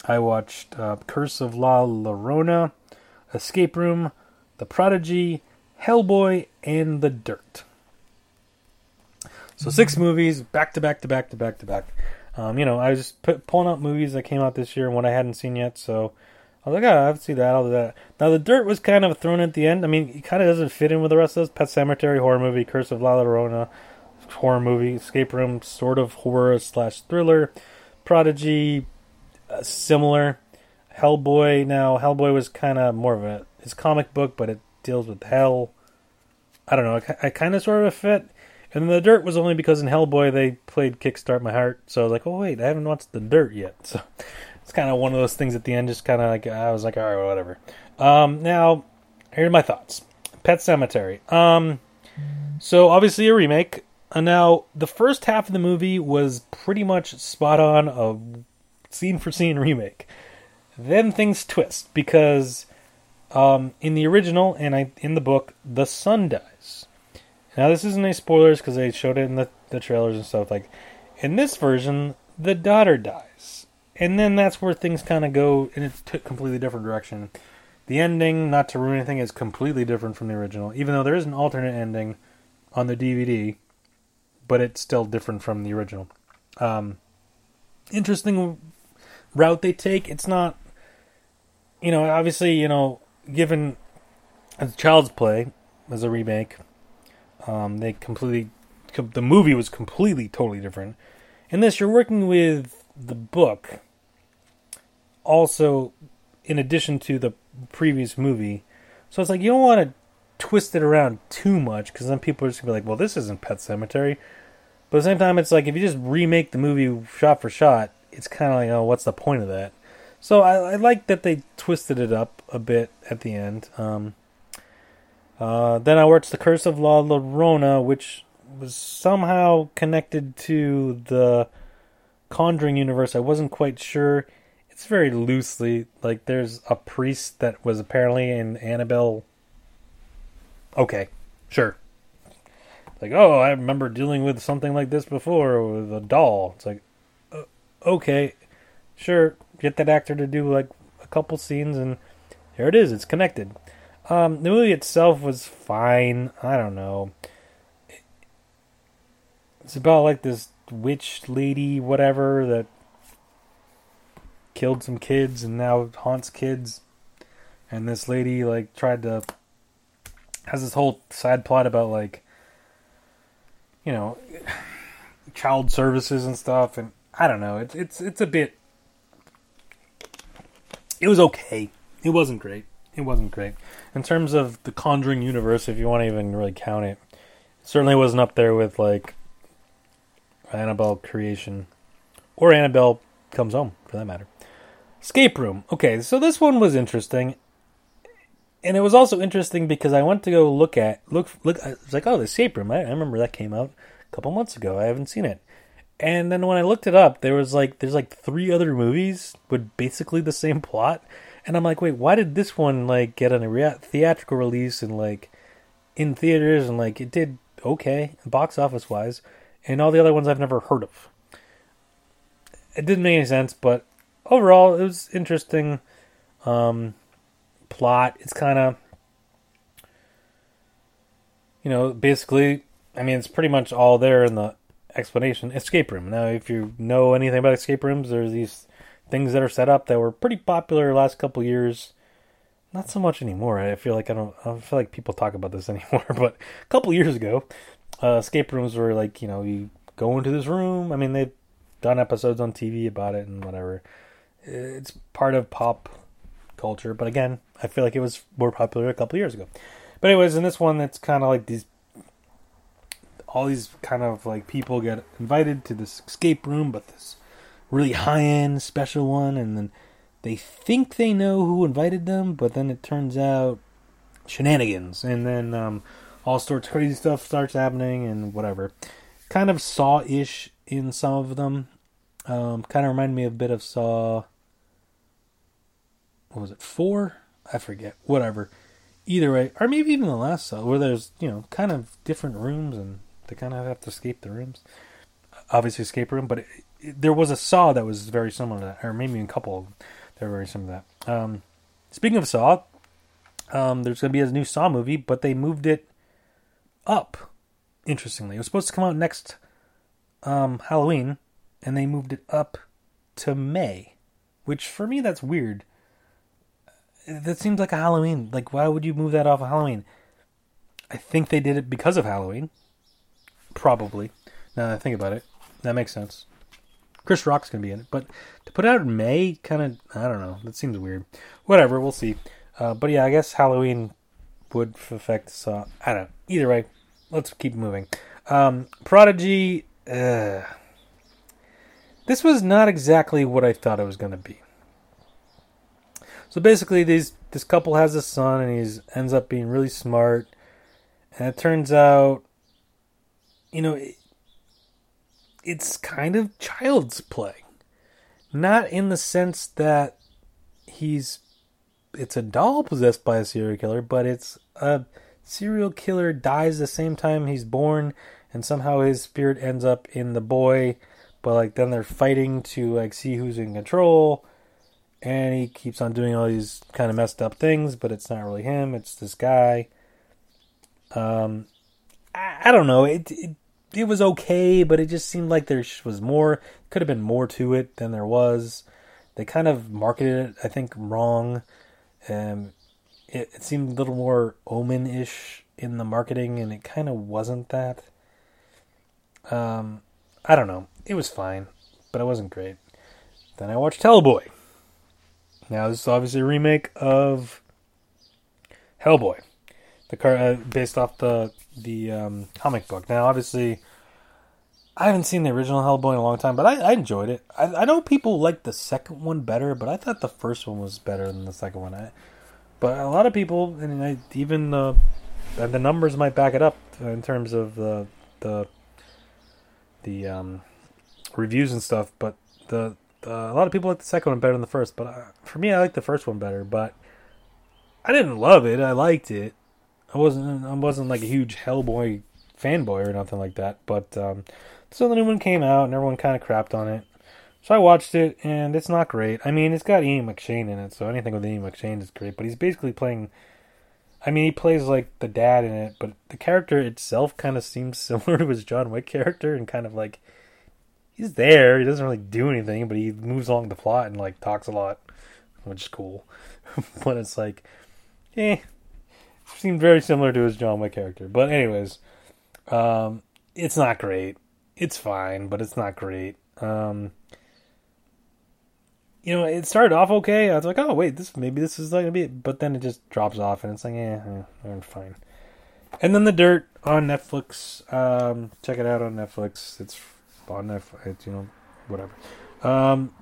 S1: I watched uh, Curse of La Llorona, Escape Room, The Prodigy, Hellboy, and The Dirt. So six movies back to back to back to back to back. Um, you know, I was just put, pulling out movies that came out this year and what I hadn't seen yet. So I was like, oh, I have to see that. I'll do that. Now the Dirt was kind of thrown at the end. I mean, it kind of doesn't fit in with the rest of those. Pet Sematary horror movie, Curse of La Llorona horror movie, Escape Room sort of horror slash thriller, Prodigy similar. Hellboy now Hellboy was kind of more of a his comic book, but it deals with hell. I don't know. I, I kind of sort of fit. And the Dirt was only because in Hellboy they played Kickstart My Heart, so I was like, oh wait, I haven't watched the Dirt yet. So it's kind of one of those things at the end, just kind of like I was like, all right, whatever. Um, now here are my thoughts. Pet Sematary. Um, so obviously a remake. Uh, now the first half of the movie was pretty much spot on a scene for scene remake. Then things twist because um, in the original and I, in the book, the son dies. Now this isn't any spoilers because they showed it in the, the trailers and stuff. Like in this version, the daughter dies, and then that's where things kind of go in a t- completely different direction. The ending, not to ruin anything, is completely different from the original, even though there is an alternate ending on the DVD, but it's still different from the original. Um, interesting route they take. It's not, you know, obviously, you know, given as Child's Play as a remake, um, they completely, the movie was completely, totally different. In this, you're working with the book, also in addition to the previous movie. So it's like you don't want to twist it around too much because then people are just gonna be like, "Well, this isn't Pet Sematary." But at the same time, it's like if you just remake the movie shot for shot, it's kind of like, oh, what's the point of that? So I, I, like that they twisted it up a bit at the end. Um, uh, then I watched The Curse of La Llorona, which was somehow connected to the Conjuring universe. I wasn't quite sure. It's very loosely like there's a priest that was apparently in Annabelle. Okay, sure. Like, oh, I remember dealing with something like this before with a doll. It's like, okay, sure, get that actor to do like a couple scenes, and here it is. It's connected. Um, the movie itself was fine. I don't know. It's about like this witch lady, whatever, that killed some kids and now haunts kids. And this lady like tried to has this whole side plot about like you know child services and stuff and I don't know. It's it's it's a bit. It was okay. It wasn't great. It wasn't great in terms of the Conjuring universe. If you want to even really count it, it certainly wasn't up there with like Annabelle Creation or Annabelle Comes Home, for that matter. Escape Room. Okay, so this one was interesting, and it was also interesting because I went to go look at look look. I was like, oh, the Escape Room. I, I remember that came out a couple months ago. I haven't seen it. And then when I looked it up, there was like there's like three other movies with basically the same plot, and I'm like, wait, why did this one like get a rea- theatrical release and like in theaters and like it did okay box office wise, and all the other ones I've never heard of. It didn't make any sense, but overall it was interesting. Um, plot. It's kind of you know basically. I mean, it's pretty much all there in the explanation escape room. Now, if you know anything about escape rooms, there's these things that are set up that were pretty popular last couple years. Not so much anymore. I feel like I don't. I feel like people talk about this anymore. But a couple years ago, uh, escape rooms were like you know you go into this room. I mean they've done episodes on TV about it and whatever. It's part of pop culture, but again, I feel like it was more popular a couple years ago. But anyways, in this one, it's kind of like these all these kind of like people get invited to this escape room, but this really high end special one, and then they think they know who invited them, but then it turns out shenanigans, and then um, all sorts of crazy stuff starts happening, and whatever. Kind of Saw ish in some of them. Um, kind of remind me a bit of Saw. What was it? Four? I forget. Whatever. Either way, or maybe even the last Saw, where there's you know kind of different rooms and they kind of have to escape the rooms. Obviously, escape room, but it, it, there was a Saw that was very similar to that, or maybe a couple of them that were very similar to that. Um, speaking of Saw, um, there's going to be a new Saw movie, but they moved it up. Interestingly, it was supposed to come out next um, Halloween, and they moved it up to May, which for me that's weird. That seems like a Halloween. Like, why would you move that off of Halloween? I think they did it because of Halloween. Probably. Now that I think about it, that makes sense. Chris Rock's gonna be in it, but to put it out in May, kind of, I don't know. That seems weird. Whatever, we'll see. Uh, but yeah, I guess Halloween would affect Saw. I don't know. Either way, let's keep moving. Um, Prodigy. Uh, this was not exactly what I thought it was to be. So basically, these this couple has a son, and he ends up being really smart. And it turns out, you know, it, it's kind of child's play, not in the sense that he's it's a doll possessed by a serial killer, but it's a serial killer dies the same time he's born, and somehow his spirit ends up in the boy. But like then they're fighting to like see who's in control, and he keeps on doing all these kind of messed up things, but it's not really him; it's this guy. Um, I, I don't know. It, it it was okay, but it just seemed like there was more. Could have been more to it than there was. They kind of marketed it, I think, wrong. Um, it, it seemed a little more omen-ish in the marketing, and it kind of wasn't that. Um, I don't know. It was fine, but it wasn't great. Then I watched Hellboy. Now this is obviously a remake of Hellboy, the car uh, based off the the um, comic book. Now, obviously, I haven't seen the original Hellboy in a long time, but I, I enjoyed it. I, I, know people like the second one better, but I thought the first one was better than the second one. I, but a lot of people, and I, even the the numbers might back it up in terms of the the the um, reviews and stuff. But the, the, a lot of people like the second one better than the first. But uh, for me, I like the first one better. But I didn't love it. I liked it. I wasn't I wasn't like a huge Hellboy fanboy or nothing like that. But um, so the new one came out and everyone kind of crapped on it. So I watched it and it's not great. I mean, it's got Ian McShane in it, so anything with Ian McShane is great. But he's basically playing. I mean, he plays like the dad in it, but the character itself kind of seems similar to his John Wick character, and kind of like he's there. He doesn't really do anything, but he moves along the plot and like talks a lot, which is cool. but it's like, eh, seemed very similar to his John Wick character. But anyways, um, it's not great. It's fine, but it's not great. Um, you know, it started off okay. I was like, oh wait, this maybe this is gonna be, it. but then it just drops off, and it's like, yeah, eh, I'm fine. And then the dirt on Netflix. Um, check it out on Netflix. It's on Netflix. You know, whatever. Um,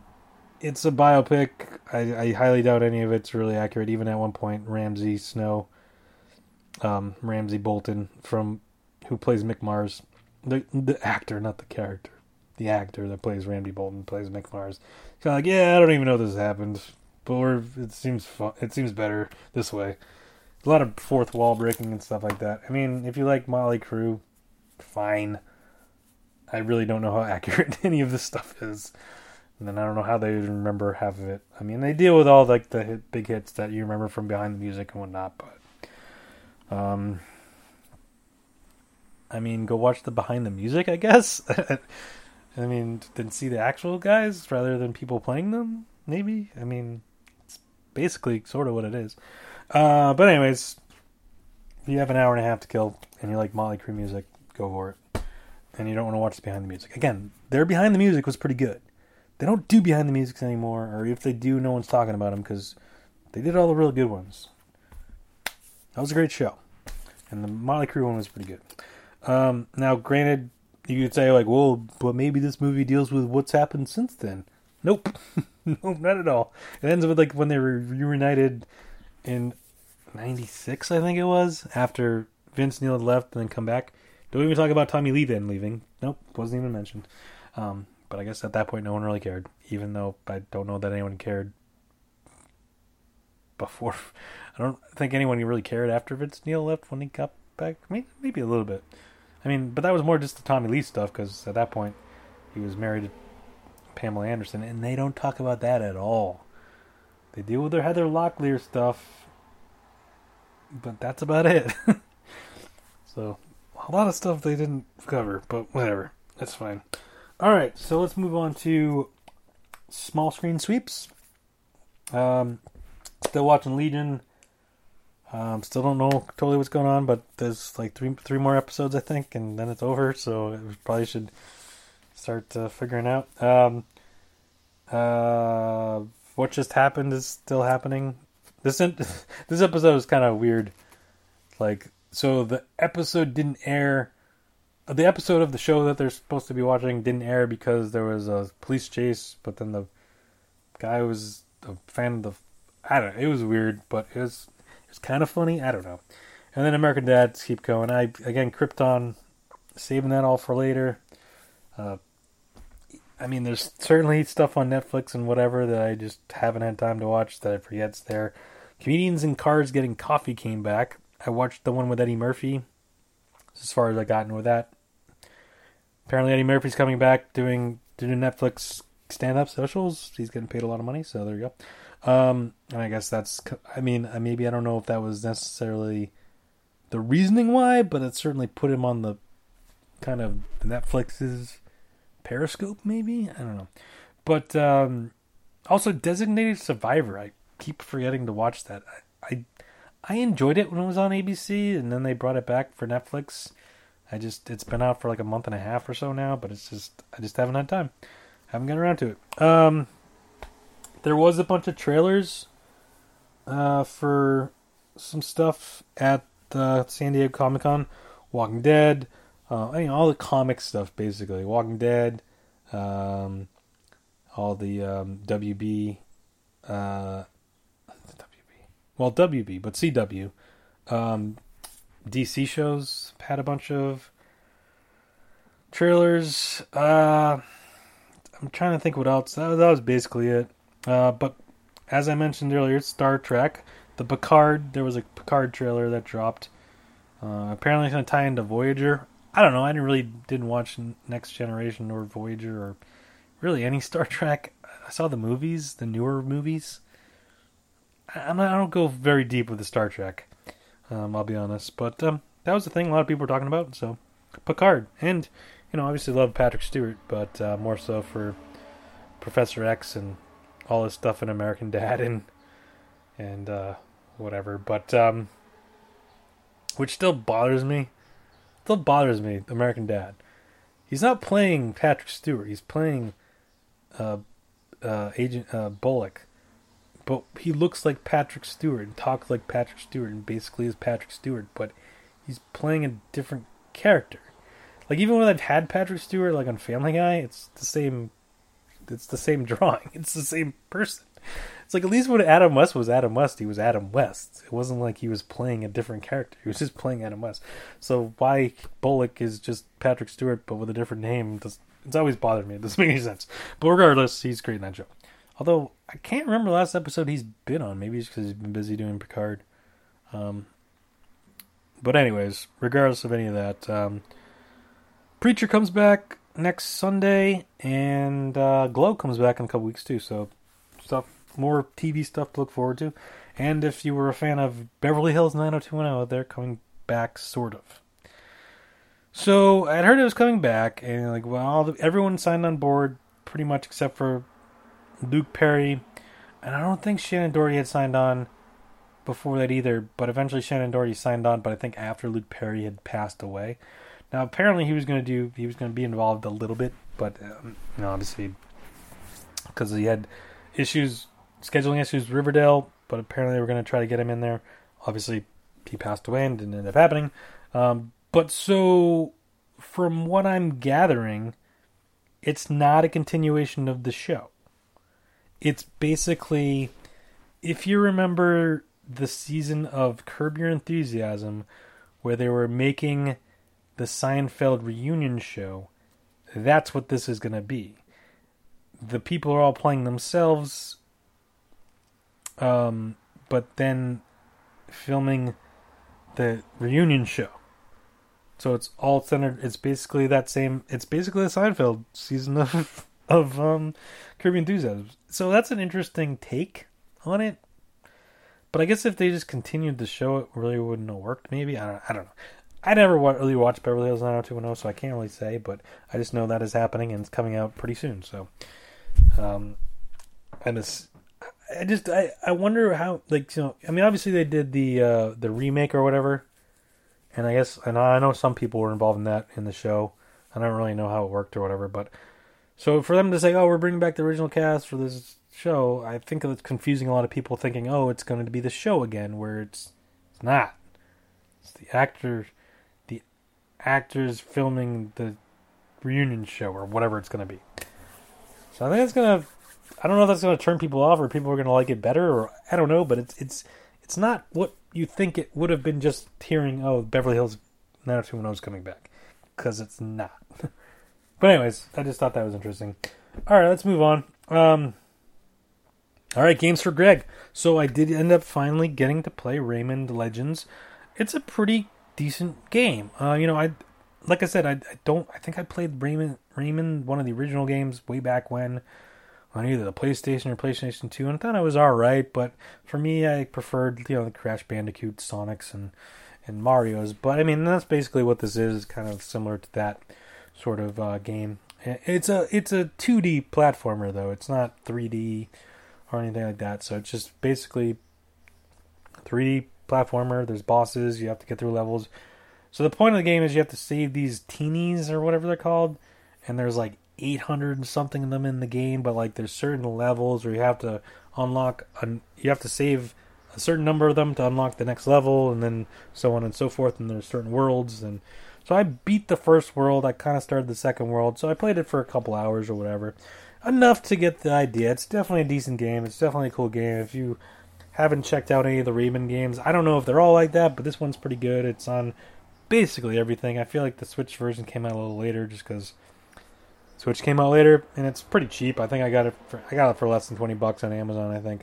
S1: it's a biopic. I, I highly doubt any of it's really accurate. Even at one point, Ramsay Snow um, Ramsay Bolton from who plays Mick Mars, the the actor, not the character, the actor that plays Ramsay Bolton plays Mick Mars. Kind of like, yeah, I don't even know this happened, but we're, it seems fun, it seems better this way. A lot of fourth wall breaking and stuff like that. I mean, if you like Mötley Crüe, fine. I really don't know how accurate any of this stuff is. And then I don't know how they remember half of it. I mean, they deal with all like the hit, big hits that you remember from behind the music and whatnot, but um, I mean, go watch the behind the music, I guess. I mean, then see the actual guys rather than people playing them. Maybe. I mean, it's basically sort of what it is. Uh, but anyways, if you have an hour and a half to kill and you like Mötley Crüe music, go for it. And you don't want to watch the behind the music. Again, their behind the music was pretty good. They don't do behind the music anymore, or if they do, no one's talking about them because they did all the real good ones. That was a great show, and the Mötley Crüe one was pretty good. Um, now, granted, you could say like, "Well, but maybe this movie deals with what's happened since then." Nope, nope, not at all. It ends with like when they were reunited in '96, I think it was, after Vince Neil had left and then come back. Don't even talk about Tommy Lee then leaving. Nope, wasn't even mentioned. Um, but I guess at that point, no one really cared, even though I don't know that anyone cared before. I don't think anyone really cared after Vince Neil left when he got back. Maybe, maybe a little bit. I mean, but that was more just the Tommy Lee stuff because at that point he was married to Pamela Anderson, and they don't talk about that at all. They deal with their Heather Locklear stuff, but that's about it. so a lot of stuff they didn't cover, but whatever, that's fine. All right, so let's move on to small screen sweeps. Um, still watching Legion. Um, still don't know totally what's going on, but there's like three three more episodes I think, and then it's over. So we probably should start uh, figuring out. Um, uh, what just happened is still happening. This this episode is kind of weird. Like, so the episode didn't air. The episode of the show that they're supposed to be watching didn't air because there was a police chase, but then the guy was a fan of the. I don't know. It was weird, but it was it was kind of funny. I don't know. And then American Dads keep going. I again Krypton, saving that all for later. Uh, I mean, there's certainly stuff on Netflix and whatever that I just haven't had time to watch that I forget's there. Comedians in Cars Getting Coffee came back. I watched the one with Eddie Murphy. As far as I gotten with that. Apparently Eddie Murphy's coming back doing doing Netflix stand up socials. He's getting paid a lot of money, so there you go. Um, and I guess that's I mean, uh, maybe I don't know if that was necessarily the reasoning why, but it certainly put him on the kind of Netflix's Periscope, maybe I don't know, but um, also Designated Survivor. I keep forgetting to watch that. I, I, I enjoyed it when it was on ABC, and then they brought it back for Netflix. I just it's been out for like a month and a half or so now, but it's just I just haven't had time. Haven't gotten around to it. Um, there was a bunch of trailers uh, for some stuff at the San Diego Comic Con. Walking Dead, uh, I mean, all the comic stuff basically. Walking Dead, um, all the um, WB, uh, WB, well WB, but CW, um, DC shows had a bunch of trailers. Uh, I'm trying to think what else. That, that was basically it. Uh, but as I mentioned earlier, Star Trek, the Picard. There was a Picard trailer that dropped. Uh, apparently, it's going to tie into Voyager. I don't know. I didn't really didn't watch Next Generation or Voyager or really any Star Trek. I saw the movies, the newer movies. I, not, I don't go very deep with the Star Trek. Um, I'll be honest, but um, that was the thing a lot of people were talking about. So Picard, and you know, obviously love Patrick Stewart, but uh, more so for Professor X and all his stuff in American Dad and and uh, whatever. But um, which still bothers me still bothers me. American Dad. He's not playing Patrick Stewart. He's playing uh, uh, Agent uh, Bullock, but he looks like Patrick Stewart and talks like Patrick Stewart and basically is Patrick Stewart. But he's playing a different character. Like even when I've had Patrick Stewart, like on Family Guy, it's the same. It's the same drawing. It's the same person. It's like at least when Adam West was Adam West, he was Adam West. It wasn't like he was playing a different character. He was just playing Adam West. So why Bullock is just Patrick Stewart but with a different name? Does, It's always bothered me. It doesn't make any sense. But regardless, he's great in that show. Although I can't remember the last episode he's been on. Maybe it's because he's been busy doing Picard. Um, but anyways, regardless of any of that, um, Preacher comes back next Sunday, and uh, Glow comes back in a couple weeks too. So stuff more TV stuff to look forward to. And if you were a fan of Beverly Hills 90210, they're coming back, sort of. So I'd heard it was coming back, and like, well, everyone signed on board pretty much except for Luke Perry, and I don't think Shannen Doherty had signed on before that either. But eventually Shannen Doherty signed on, but I think after Luke Perry had passed away. Now apparently he was going to do, he was going to be involved a little bit, but um, you know, obviously because he had issues scheduling issues with Riverdale, but apparently they were going to try to get him in there. Obviously, he passed away and didn't end up happening. Um, but so, from what I'm gathering, it's not a continuation of the show. It's basically, if you remember the season of Curb Your Enthusiasm, where they were making the Seinfeld reunion show, that's what this is going to be. The people are all playing themselves, um, but then filming the reunion show. So it's all centered. It's basically that same. It's basically the Seinfeld season of of um, Your Enthusiasm. So that's an interesting take on it. But I guess if they just continued the show, it really wouldn't have worked. Maybe I don't. I don't know. I never really watched Beverly Hills 90210, so I can't really say. But I just know that is happening and it's coming out pretty soon. So, um, and it's. I just I, I wonder how like you know I mean obviously they did the uh, the remake or whatever, and I guess and I know some people were involved in that in the show. I don't really know how it worked or whatever, but so for them to say, "Oh, we're bringing back the original cast for this show," I think it's confusing a lot of people, thinking, "Oh, it's going to be the show again," where it's it's not. It's the actor, actors filming the reunion show or whatever it's going to be. So I think it's going to. I don't know if that's going to turn people off or people are going to like it better or I don't know, but it's it's it's not what you think it would have been just hearing, "Oh, Beverly Hills 90210 is coming back," because it's not. But anyways, I just thought that was interesting. All right, let's move on. Um, all right, games for Greg. So I did end up finally getting to play Rayman Legends. It's a pretty decent game. Uh, you know, I like I said, I, I, don't. I think I played Rayman, Rayman, one of the original games way back when on either the PlayStation or PlayStation Two, and I thought I was all right. But for me, I preferred you know the Crash Bandicoot, Sonics, and and Mario's. But I mean, that's basically what this is. Kind of similar to that sort of uh, game. It's a it's a 2D platformer though. It's not 3D or anything like that. So it's just basically 3D platformer. There's bosses. You have to get through levels. So the point of the game is you have to save these Teensies or whatever they're called, and there's like 800 and something of them in the game. But like there's certain levels where you have to unlock. An, you have to save a certain number of them to unlock the next level, and then so on and so forth. And there's certain worlds and so I beat the first world. I kind of started the second world. So I played it for a couple hours or whatever. Enough to get the idea. It's definitely a decent game. It's definitely a cool game. If you haven't checked out any of the Rayman games, I don't know if they're all like that, but this one's pretty good. It's on basically everything. I feel like the Switch version came out a little later just because Switch came out later, and it's pretty cheap. I think I got it for I got it for less than twenty bucks on Amazon. I think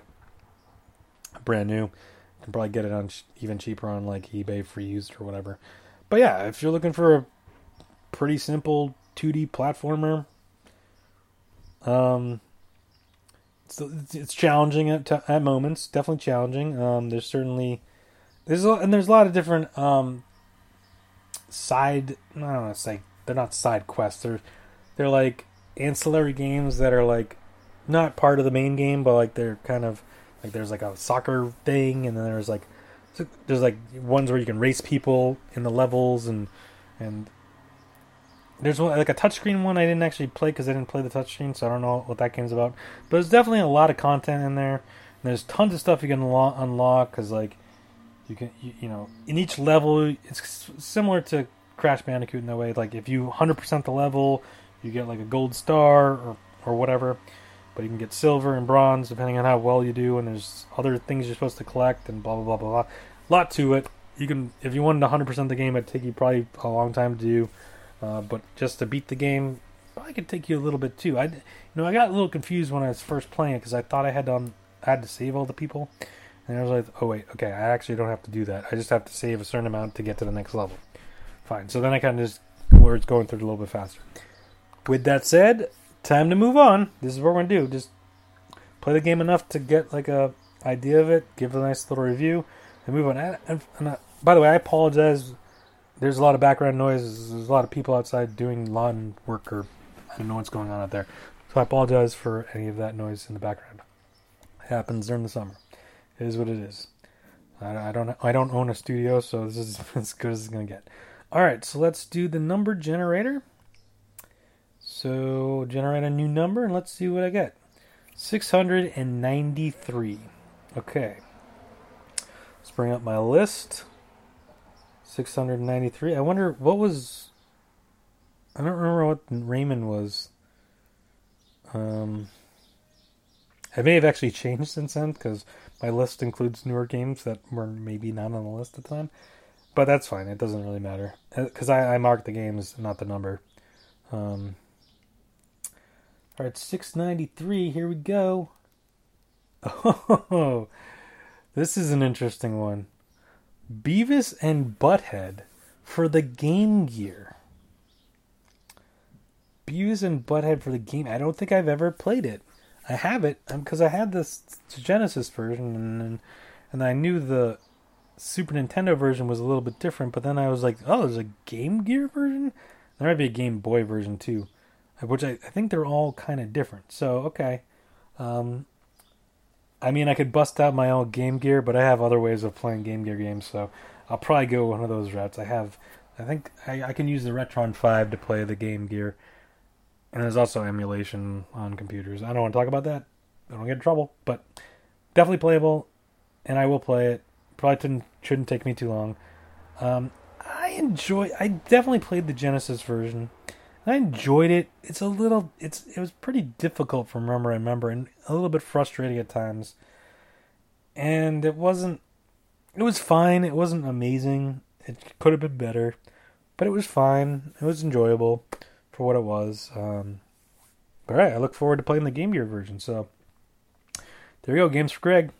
S1: brand new. You can probably get it on even cheaper on like eBay for used or whatever. But yeah, if you're looking for a pretty simple 2D platformer, um, it's, it's challenging at, at moments. Definitely challenging. Um, there's certainly there's a, and there's a lot of different um side. I don't know. Say they're not side quests. They're they're like ancillary games that are like not part of the main game, but like they're kind of like there's like a soccer thing, and then there's like there's like ones where you can race people in the levels and and there's one, like a touchscreen one I didn't actually play because I didn't play the touchscreen, so I don't know what that game's about. But there's definitely a lot of content in there. There's tons of stuff you can unlock because like you can you, you, know in each level it's similar to Crash Bandicoot in that way. Like if you 100% the level, you get like a gold star or or whatever. But you can get silver and bronze depending on how well you do, and there's other things you're supposed to collect and blah blah blah blah blah. Lot to it. You can if you wanted 100% the game, it'd take you probably a long time to do. Uh, but just to beat the game, probably could take you a little bit too. I, you know, I got a little confused when I was first playing it because I thought I had to um, I had to save all the people, and I was like, oh wait, okay, I actually don't have to do that. I just have to save a certain amount to get to the next level. Fine. So then I kind of just where it's going through it a little bit faster. With that said, time to move on. This is what we're gonna do. Just play the game enough to get like a idea of it, give a nice little review, and move on. And, and, and uh, by the way, I apologize. There's a lot of background noise. There's a lot of people outside doing lawn work, or I don't know what's going on out there. So I apologize for any of that noise in the background. It happens during the summer. It is what it is. I, I don't. I don't own a studio, so this is as good as it's gonna get. All right, so let's do the number generator. So generate a new number and let's see what I get. 693. Okay. Let's bring up my list. 693. I wonder what was. I don't remember what Rayman was. Um, I may have actually changed since then because my list includes newer games that were maybe not on the list at the time. But that's fine. It doesn't really matter because I, I marked the games, not the number. Um, all right, six ninety three. Here we go. Oh, this is an interesting one. Beavis and Butthead for the Game Gear. Beavis and Butthead for the game. I don't think I've ever played it. I have it because um, I had this Genesis version, and and I knew the Super Nintendo version was a little bit different. But then I was like, oh, there's a Game Gear version. There might be a Game Boy version too, which I, I think they're all kind of different. So okay, um, I mean, I could bust out my own Game Gear, but I have other ways of playing Game Gear games, so I'll probably go one of those routes. I have, I think I, I can use the Retron 5 to play the Game Gear, and there's also emulation on computers. I don't want to talk about that. I don't get in trouble, but definitely playable, and I will play it. Probably shouldn't, shouldn't take me too long. Um, I enjoy. I definitely played the Genesis version. I enjoyed it. It's a little it's it was pretty difficult from remember I remember and a little bit frustrating at times. And it wasn't it was fine. It wasn't amazing. It could have been better. But it was fine. It was enjoyable for what it was. Um all right, I look forward to playing the Game Gear version. So there you go, games for Greg.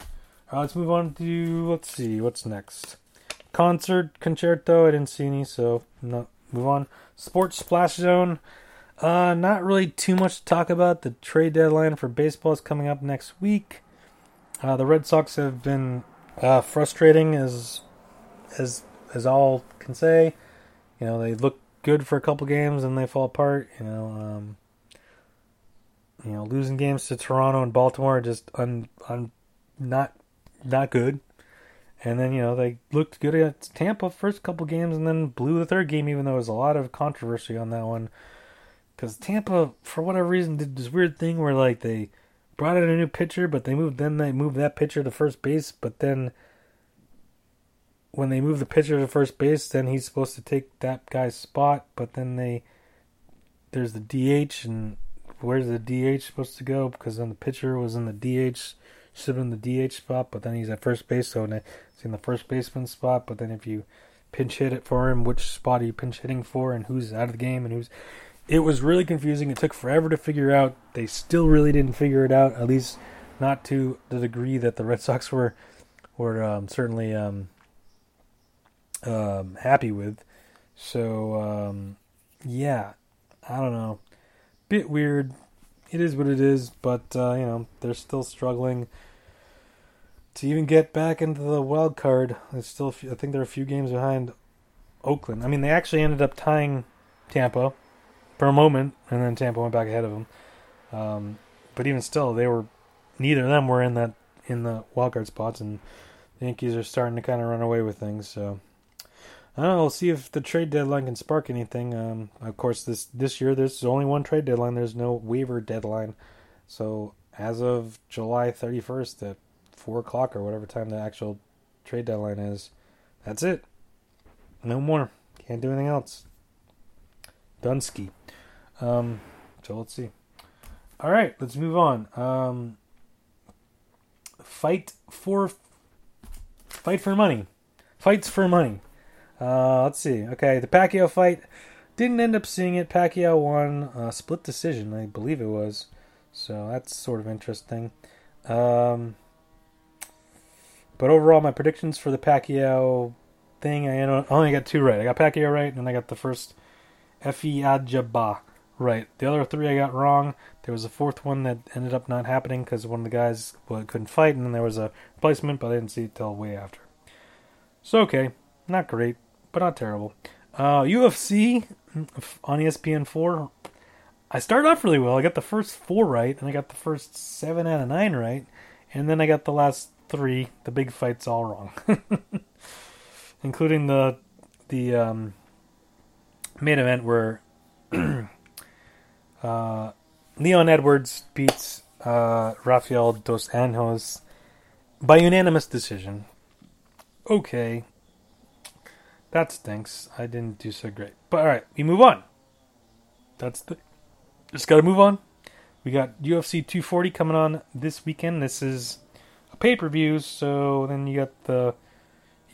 S1: All right, let's move on to let's see what's next. Concert concerto. I didn't see any, so not move on. Sports Splash Zone. Uh, not really too much to talk about. The trade deadline for baseball is coming up next week. Uh, the Red Sox have been uh, frustrating as as as all can say. You know, they look good for a couple games and they fall apart. You know, um, you know, losing games to Toronto and Baltimore are just un, un not not good. And then, you know, they looked good at Tampa first couple games and then blew the third game, even though there was a lot of controversy on that one. Because Tampa, for whatever reason, did this weird thing where, like, they brought in a new pitcher, but they moved, then they moved that pitcher to first base, but then when they move the pitcher to first base, then he's supposed to take that guy's spot, but then they, there's the DH, and where's the DH supposed to go? Because then the pitcher was in the DH should have been the DH spot, but then he's at first base, so in the first baseman spot. But then if you pinch hit it for him, which spot are you pinch hitting for, and who's out of the game, and who's. It was really confusing. It took forever to figure out. They still really didn't figure it out, at least not to the degree that the Red Sox were were um, certainly um, um, happy with. So um, yeah, I don't know, bit weird. It is what it is, but uh, you know they're still struggling to even get back into the wild card, it's still I think they're a few games behind Oakland. I mean, they actually ended up tying Tampa for a moment, and then Tampa went back ahead of them. Um, but even still, they were neither of them were in that in the wild card spots, and the Yankees are starting to kind of run away with things. So I don't know. We'll see if the trade deadline can spark anything. Um, of course, this this year there's only one trade deadline. There's no waiver deadline. So as of July 31st, the four o'clock or whatever time the actual trade deadline is. That's it. No more. Can't do anything else. Dunsky. Um, so let's see. All right, let's move on. Um, fight for fight for money. Fights for money. Uh, let's see. Okay, the Pacquiao fight didn't end up seeing it. Pacquiao won uh, split decision, I believe it was. So that's sort of interesting. Um, but overall, my predictions for the Pacquiao thing, I only got two right. I got Pacquiao right, and I got the first Efe Ajagba right. The other three I got wrong. There was a fourth one that ended up not happening because one of the guys well, couldn't fight, and then there was a replacement, but I didn't see it till way after. So okay, not great, but not terrible. Uh, UFC on ESPN four. I started off really well. I got the first four right, and I got the first seven out of nine right, and then I got the last three, the big fight's all wrong, including the the um, main event where uh, Leon Edwards beats uh, Rafael dos Anjos by unanimous decision. Okay, that stinks. I didn't do so great, but all right, we move on. That's the just got to move on. We got UFC 240 coming on this weekend. This is pay per views. So then you got the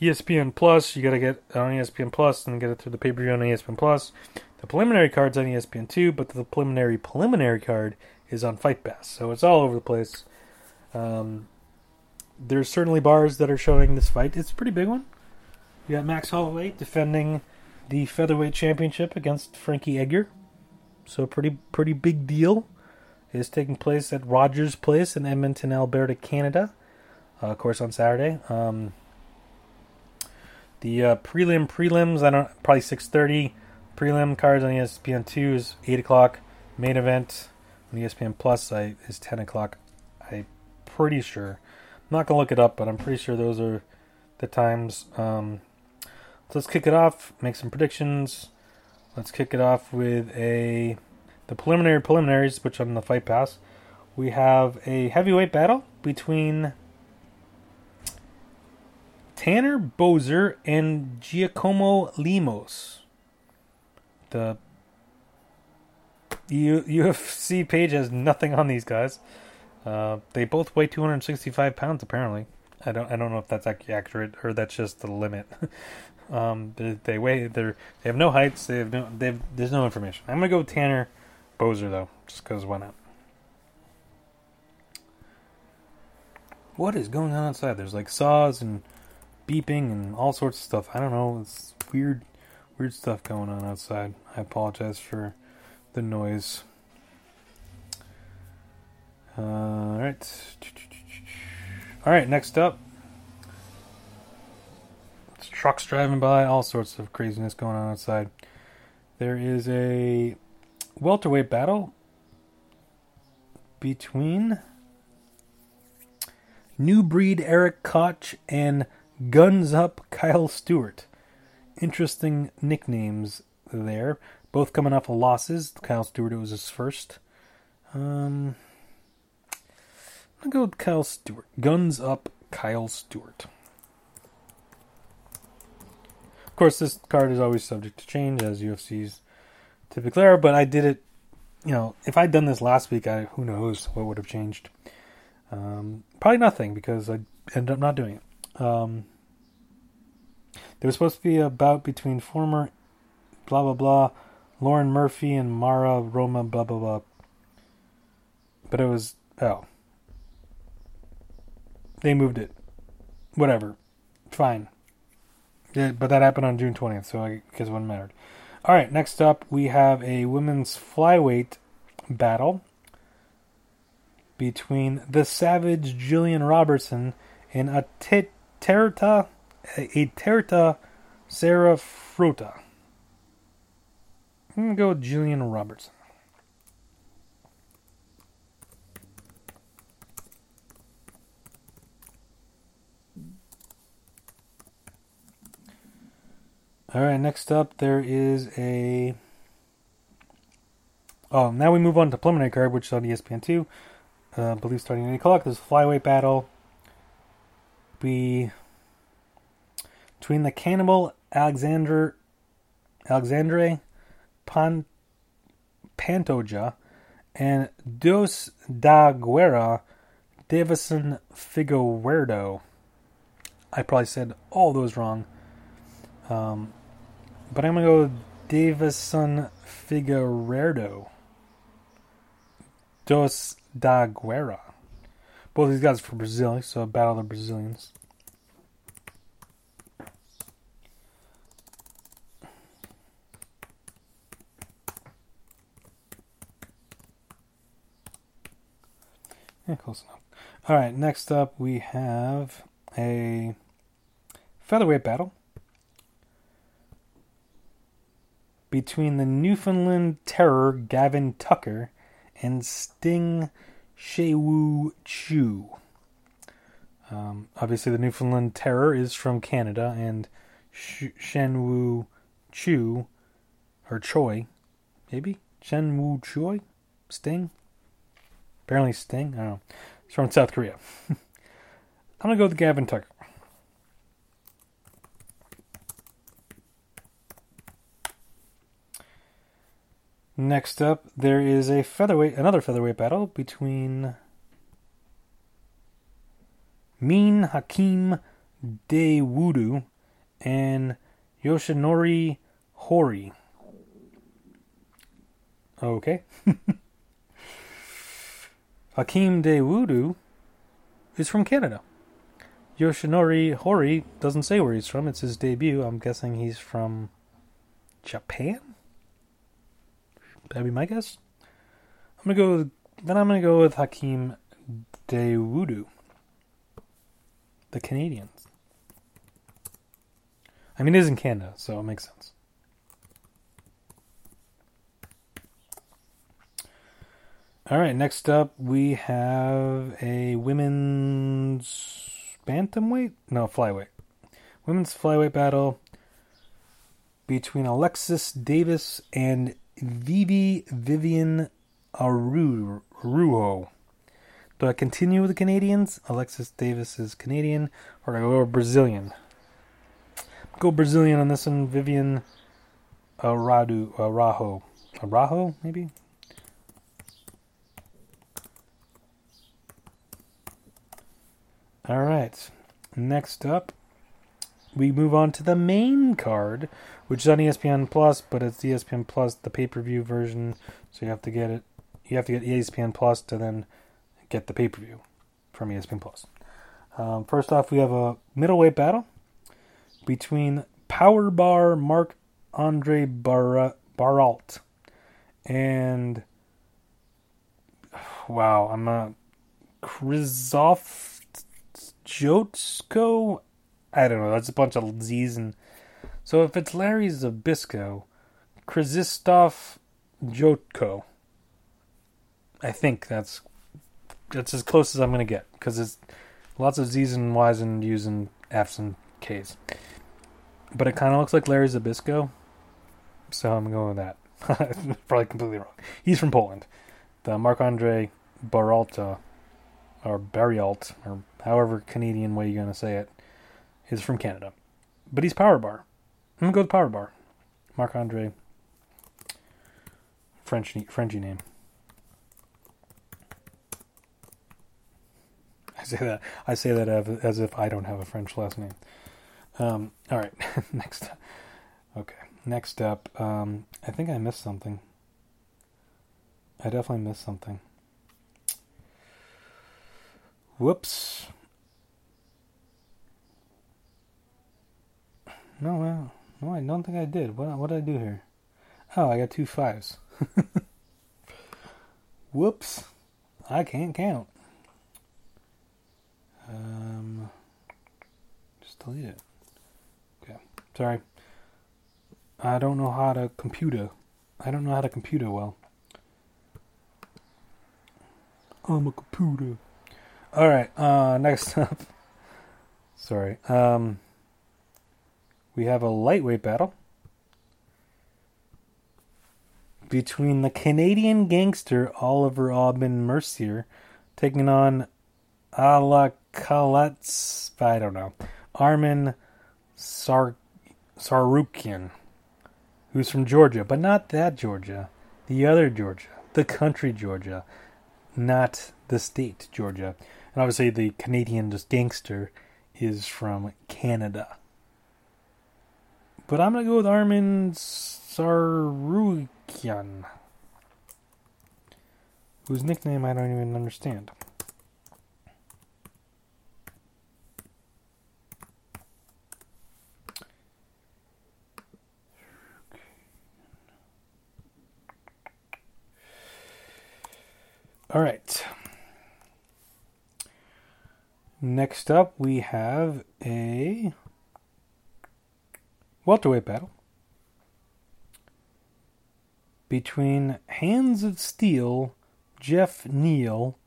S1: ESPN Plus. You got to get on ESPN Plus and get it through the pay per view on ESPN Plus. The preliminary card's on ESPN two, but the preliminary preliminary card is on Fight Pass. So it's all over the place. Um, there's certainly bars that are showing this fight. It's a pretty big one. You got Max Holloway defending the featherweight championship against Frankie Edgar. So pretty pretty big deal. It is taking place at Rogers Place in Edmonton, Alberta, Canada. Uh, of course, on Saturday. Um, the uh, prelim prelims, I don't probably six thirty. Prelim cards on ESPN two is eight o'clock. Main event on ESPN Plus I, is ten o'clock. I'm pretty sure. I'm not gonna look it up, but I'm pretty sure those are the times. Um, so let's kick it off. Make some predictions. Let's kick it off with a the preliminary preliminaries, which on the Fight Pass, we have a heavyweight battle between Tanner Boser and Giacomo Lemos. The U- UFC page has nothing on these guys. Uh, they both weigh 265 pounds, apparently. I don't I don't know if that's accurate or that's just the limit. um, they, they weigh they're they have no heights. They have no they have, there's no information. I'm gonna go Tanner Boser though, just because why not? What is going on outside? There's like saws and beeping and all sorts of stuff. I don't know. It's weird, weird stuff going on outside. I apologize for the noise. Uh, all right. All right. Next up, it's trucks driving by. All sorts of craziness going on outside. There is a welterweight battle between new breed Erik Koch and Guns Up Kyle Stewart. Interesting nicknames there. Both coming off of losses. Kyle Stewart, it was his first. Um, to go with Kyle Stewart. Guns Up Kyle Stewart. Of course, this card is always subject to change, as UFC's typically are, but I did it, you know, if I'd done this last week, I who knows what would have changed. Um, probably nothing, because I ended up not doing it. Um, there was supposed to be a bout between former blah blah blah Lauren Murphy and Mara Roma blah blah blah. But it was oh. They moved it. Whatever. Fine. Yeah, but that happened on June 20th, so I guess it wouldn't matter. All right, next up we have a women's flyweight battle between the Savage Jillian Robertson and a Terta, a Terta Sarah Frota. I'm gonna go with Jillian Robertson. All right, next up there is a. Oh, now we move on to preliminary card, which is on ESPN two. Uh, I believe starting at eight o'clock. There's flyweight battle be between the cannibal Alexander Alexandre Pan, Pantoja and Dos da Guerra Davison Figueiredo. I probably said all those wrong. Um, but I'm going to go with Davison Figueiredo. Dos da Guerra. Both these guys are from Brazil, so battle the Brazilians. Yeah, close enough. All right, next up we have a featherweight battle between the Newfoundland Terror Gavin Tucker and Sting Shewu Chu. Um, obviously, the Newfoundland Terror is from Canada, and Sh- Shenwu Chu, or Choi, maybe? Shenwu Choi? Sting? Apparently Sting? I don't know. It's from South Korea. I'm going to go with Gavin Tucker. Next up, there is a featherweight, another featherweight battle between Min Hakeem Daewoo and Yoshinori Hori. Okay. Hakeem Daewoo is from Canada. Yoshinori Hori doesn't say where he's from. It's his debut. I'm guessing he's from Japan. That'd be my guess. I'm gonna go. With, then I'm gonna go with Hakeem Daewoo, the Canadians. I mean, it is in Canada, so it makes sense. All right, next up we have a women's bantamweight? No, flyweight. Women's flyweight battle between Alexis Davis and Vivi Vivian Araujo. Do I continue with the Canadians? Alexis Davis is Canadian, or do I go Brazilian? Go Brazilian on this one. Vivian Araujo. Araujo. Araujo, maybe? All right. Next up, we move on to the main card, which is on ESPN Plus, but it's ESPN Plus, the pay per view version. So you have to get it. You have to get ESPN Plus to then get the pay per view from ESPN Plus. Um, first off, we have a middleweight battle between Power Bar Marc Andre Bar- Baralt and wow, I'm a Krizoff Jotsko. I don't know. That's a bunch of Z's and so if it's Larry Zbyszko, Krzysztof Jotko. I think that's that's as close as I'm gonna get because it's lots of Z's and Y's and U's and F's and K's. But it kind of looks like Larry Zbyszko, so I'm going with that. Probably completely wrong. He's from Poland. The Marc Andre Baralta or Barialt, or however Canadian way you're going to say it, is from Canada. But he's Power Bar. I'm to go with Power Bar. Marc Andre. French, Frenchy name. I say that I say that as if I don't have a French last name. Um, all right, next. Okay, next up. Um, I think I missed something. I definitely missed something. Whoops. No, well, no, I don't think I did. What, what did I do here? Oh, I got two fives. Whoops. I can't count. Um, just delete it. Okay, sorry. I don't know how to computer. I don't know how to computer well. I'm a computer. All right. Uh, next up, sorry. Um, we have a lightweight battle between the Canadian gangster Oliver Aubin Mercier taking on Ala Kalets, I don't know, Arman Sar- Tsarukyan, who's from Georgia, but not that Georgia, the other Georgia, the country Georgia, not the state Georgia. And obviously, the Canadian gangster is from Canada. But I'm going to go with Arman Tsarukyan, whose nickname I don't even understand. All right. Next up, we have a welterweight battle between Hands of Steel, Jeff Neal,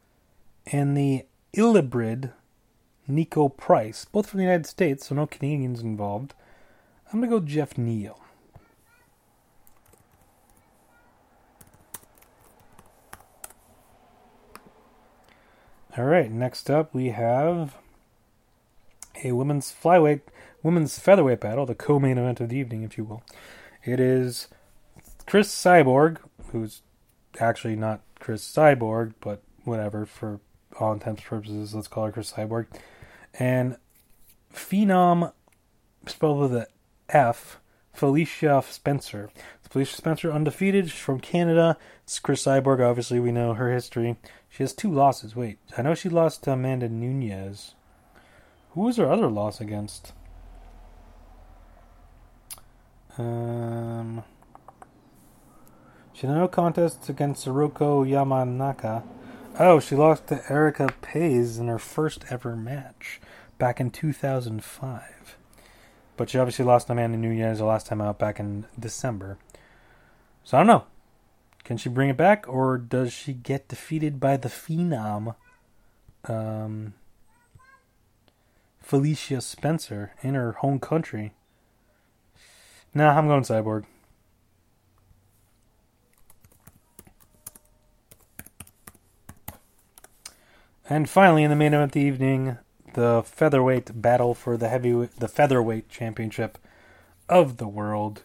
S1: and the Illibrid, Niko Price, both from the United States, so no Canadians involved. I'm going to go Jeff Neal. All right, next up we have a women's flyweight, women's featherweight battle, the co-main event of the evening, if you will. It is Cris Cyborg, who's actually not Cris Cyborg, but whatever for all intents and purposes, let's call her Cris Cyborg, And Phenom, spelled with a F, Felicia Spencer. Felicia Spencer, undefeated from Canada. It's Cris Cyborg, obviously, we know her history. She has two losses. Wait, I know she lost to Amanda Nunes. Who was her other loss against? Um, she had no contests against Hiroko Yamanaka. Oh, she lost to Erica Paes in her first ever match back in 2005. But she obviously lost to Amanda Nunes the last time out back in December. So I don't know. Can she bring it back, or does she get defeated by the Phenom, um, Felicia Spencer, in her home country? Nah, I'm going Cyborg. And finally, in the main event of the evening, the featherweight battle for the heavy, the featherweight championship of the world.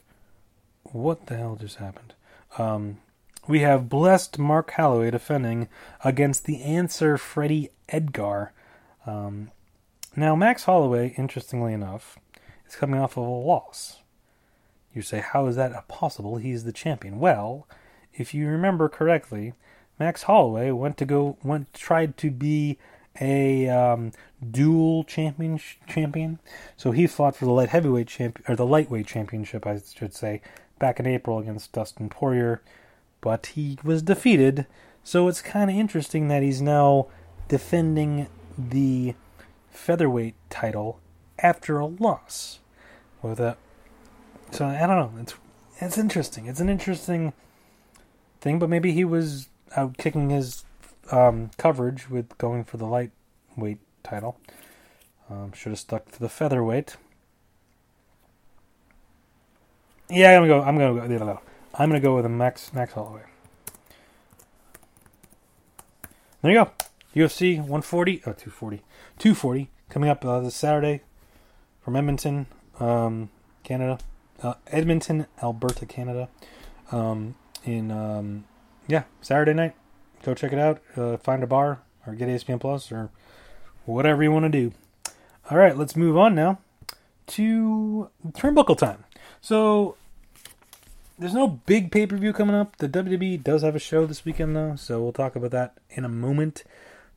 S1: What the hell just happened? Um, we have blessed Mark Holloway defending against the answer Freddie Edgar. Um, now, Max Holloway, interestingly enough, is coming off of a loss. You say, how is that possible? He's the champion. Well, if you remember correctly, Max Holloway went to go went tried to be a um, dual champion champion. So he fought for the light heavyweight champion or the lightweight championship, I should say, back in April against Dustin Poirier, but he was defeated. So it's kind of interesting that he's now defending the featherweight title after a loss. With a, so I don't know. It's it's interesting. It's an interesting thing, but maybe he was out kicking his um, coverage with going for the lightweight title. Um, should have stuck to the featherweight. Yeah, I'm gonna go. I'm gonna go. I'm gonna go with a Max Max Holloway. There you go. UFC 140, oh, 240, 240 coming up uh, this Saturday from Edmonton, um, Canada, uh, Edmonton, Alberta, Canada. Um, in um, yeah, Saturday night. Go check it out. Uh, find a bar or get ESPN Plus or whatever you want to do. All right, let's move on now to turnbuckle time. So there's no big pay per view coming up. The WWE does have a show this weekend though, so we'll talk about that in a moment.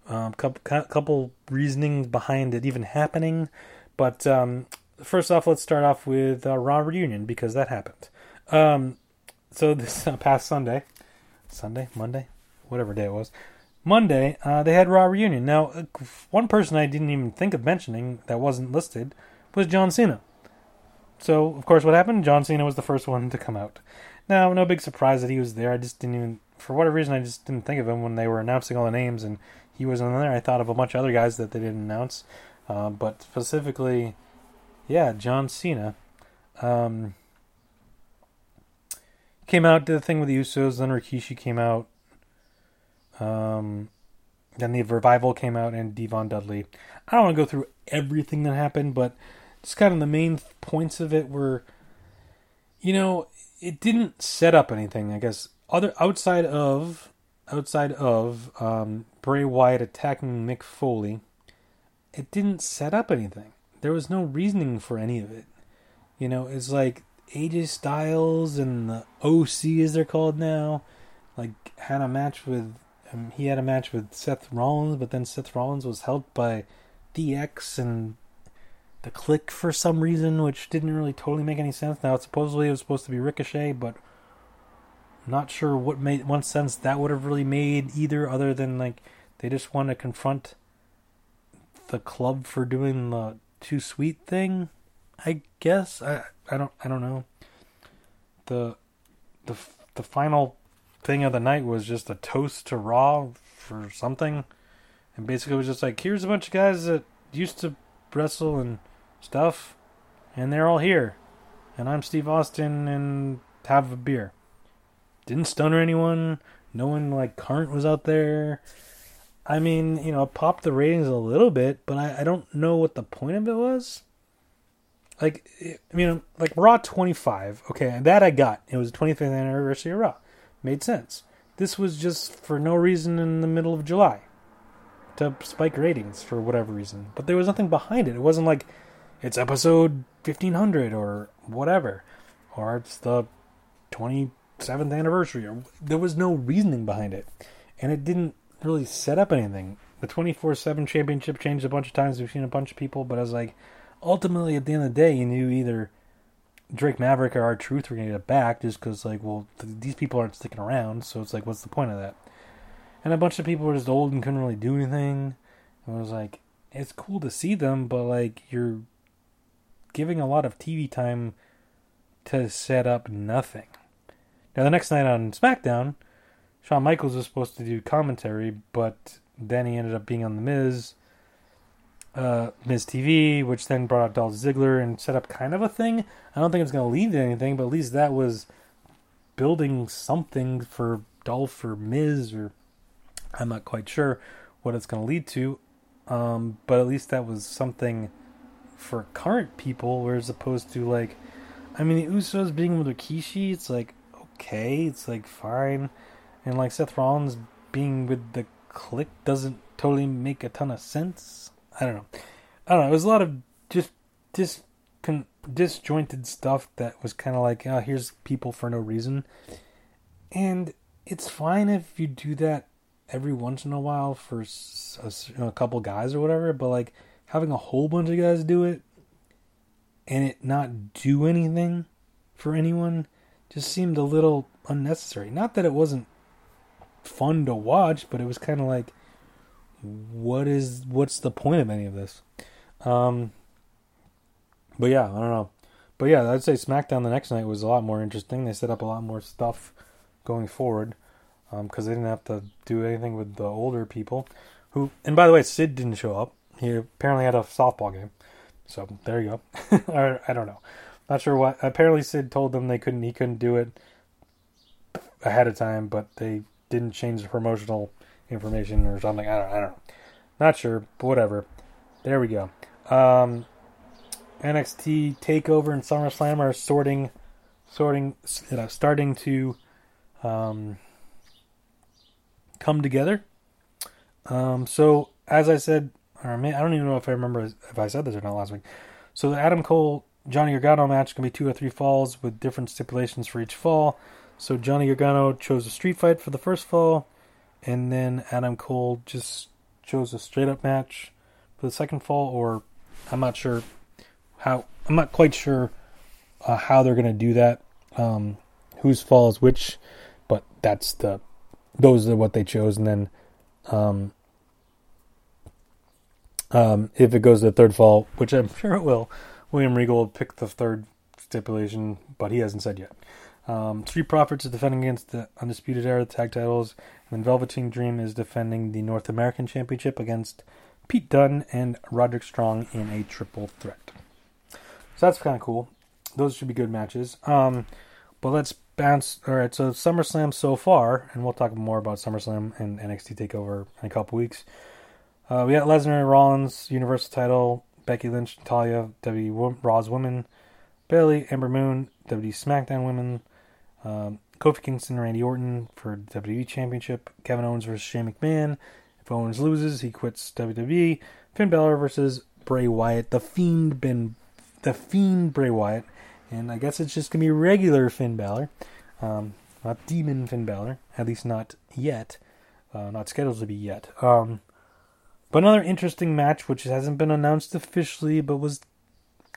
S1: Um, couple couple reasonings behind it even happening, but um, first off, let's start off with uh, Raw reunion because that happened. Um, so this uh, past Sunday, Sunday, Monday, whatever day it was, Monday, uh, they had Raw reunion. Now, uh, one person I didn't even think of mentioning that wasn't listed was John Cena. So, of course, what happened? John Cena was the first one to come out. Now, no big surprise that he was there. I just didn't even, for whatever reason, I just didn't think of him when they were announcing all the names and he was on there. I thought of a bunch of other guys that they didn't announce. Uh, but specifically, yeah, John Cena. Um, came out, did the thing with the Usos, then Rikishi came out. Um, then the Revival came out and D-Von Dudley. I don't want to go through everything that happened, but just kind of the main points of it were, you know, it didn't set up anything. I guess other outside of outside of um, Bray Wyatt attacking Mick Foley, it didn't set up anything. There was no reasoning for any of it. You know, it's like AJ Styles and the OC, as they're called now, like had a match with. Um, he had a match with Seth Rollins, but then Seth Rollins was helped by DX and the Kliq for some reason, which didn't really totally make any sense. Now, supposedly it was supposed to be Ricochet, but not sure what made one sense that would have really made either, other than like they just want to confront the club for doing the too sweet thing. I guess I I don't I don't know. The the the final thing of the night was just a toast to Raw for something, and basically it was just like here's a bunch of guys that used to wrestle and stuff, and they're all here. And I'm Steve Austin and have a beer. Didn't stunner anyone. No one like current was out there. I mean, you know, it popped the ratings a little bit, but I, I don't know what the point of it was. Like, I mean, like Raw 25, okay, that I got. It was the 25th anniversary of Raw. Made sense. This was just for no reason in the middle of July. to spike ratings for whatever reason. But there was nothing behind it. It wasn't like it's episode 1500 or whatever, or it's the 27th anniversary. Or there was no reasoning behind it, and it didn't really set up anything. The 24 7 championship changed a bunch of times. We've seen a bunch of people, but I was like, ultimately, at the end of the day, you knew either Drake Maverick or R-Truth were going to get it back just because, like, well, th- these people aren't sticking around, so it's like, what's the point of that? And a bunch of people were just old and couldn't really do anything. And I was like, it's cool to see them, but, like, you're giving a lot of TV time to set up nothing. Now, the next night on SmackDown, Shawn Michaels was supposed to do commentary, but then he ended up being on The Miz, uh, Miz TV, which then brought out Dolph Ziggler and set up kind of a thing. I don't think it's going to lead to anything, but at least that was building something for Dolph or Miz, or I'm not quite sure what it's going to lead to. Um, but at least that was something for current people, as opposed to like, I mean, the Usos being with Rikishi, it's like okay, it's like fine, and like Seth Rollins being with the Kliq doesn't totally make a ton of sense. I don't know. I don't know. It was a lot of just dis con, disjointed stuff that was kind of like, oh, here's people for no reason, and it's fine if you do that every once in a while for a, a couple guys or whatever, but like having a whole bunch of guys do it and it not do anything for anyone just seemed a little unnecessary. Not that it wasn't fun to watch, but it was kind of like, what is what's the point of any of this? Um, but yeah, I don't know. But yeah, I'd say SmackDown the next night was a lot more interesting. They set up a lot more stuff going forward because um, they didn't have to do anything with the older people. Who, and by the way, Sid didn't show up. He apparently had a softball game. So there you go. I, I don't know. Not sure what. Apparently, Sid told them they couldn't. He couldn't do it ahead of time, but they didn't change the promotional information or something. I don't. I don't know. Not sure, but whatever. There we go. Um, NXT Takeover and SummerSlam are sorting, sorting, you know, starting to um, come together. Um, so as I said, I don't even know if I remember if I said this or not last week. So the Adam Cole Johnny Gargano match can be two or three falls with different stipulations for each fall. So Johnny Gargano chose a street fight for the first fall, and then Adam Cole just chose a straight up match for the second fall. Or I'm not sure how. I'm not quite sure uh, how they're going to do that. Um, whose fall is which, but that's the those are what they chose, and then um, um, if it goes to the third fall, which I'm sure it will, William Regal will pick the third stipulation, but he hasn't said yet. Um, Street Profits is defending against the Undisputed Era tag titles, and then Velveteen Dream is defending the North American Championship against Pete Dunne and Roderick Strong in a triple threat. So that's kind of cool. Those should be good matches. Um, but let's bounce. All right, so SummerSlam so far, and we'll talk more about SummerSlam and NXT Takeover in a couple weeks. Uh, we got Lesnar, and Rollins, Universal title, Becky Lynch, Natalya, WWE Raw's Women, Bayley, Ember Moon, WWE SmackDown Women, um, Kofi Kingston, Randy Orton for WWE Championship, Kevin Owens versus Shane McMahon. If Owens loses, he quits WWE. Finn Balor versus Bray Wyatt, the Fiend, Ben, the Fiend Bray Wyatt, and I guess it's just gonna be regular Finn Balor, um, not Demon Finn Balor, at least not yet, uh, not scheduled to be yet. Um, but another interesting match, which hasn't been announced officially, but was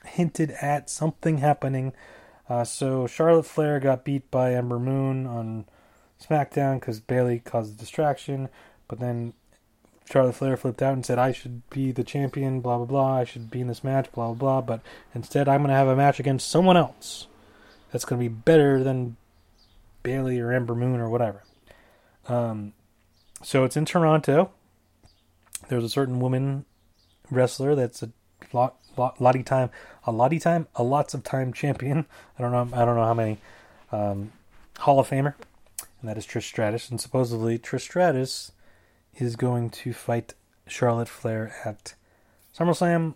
S1: hinted at something happening. Uh, so Charlotte Flair got beat by Ember Moon on SmackDown because Bayley caused a distraction, but then Charlotte Flair flipped out and said, "I should be the champion." Blah blah blah. I should be in this match. Blah blah blah. But instead, I'm going to have a match against someone else that's going to be better than Bayley or Ember Moon or whatever. Um, so it's in Toronto. There's a certain woman wrestler that's a lot, lot, lottie time, a lot of time, a lots of time champion. I don't know, I don't know how many. Um, Hall of Famer, and that is Trish Stratus. And supposedly Trish Stratus is going to fight Charlotte Flair at SummerSlam.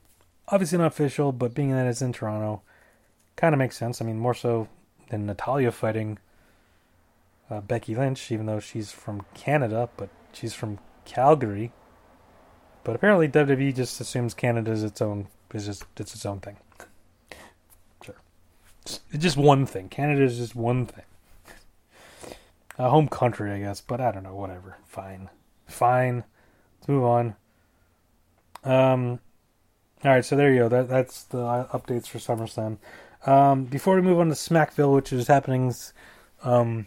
S1: Obviously not official, but being that it's in Toronto, kind of makes sense. I mean, more so than Natalya fighting uh, Becky Lynch, even though she's from Canada, but she's from Calgary But apparently WWE just assumes Canada is its own is just it's its own thing. It's just one thing. Canada is just one thing. A home country, I guess, but I don't know. Whatever. Fine, fine. Let's move on. Um, all right, so there you go. That that's the updates for SummerSlam. Um, before we move on to Smackville, which is happening um,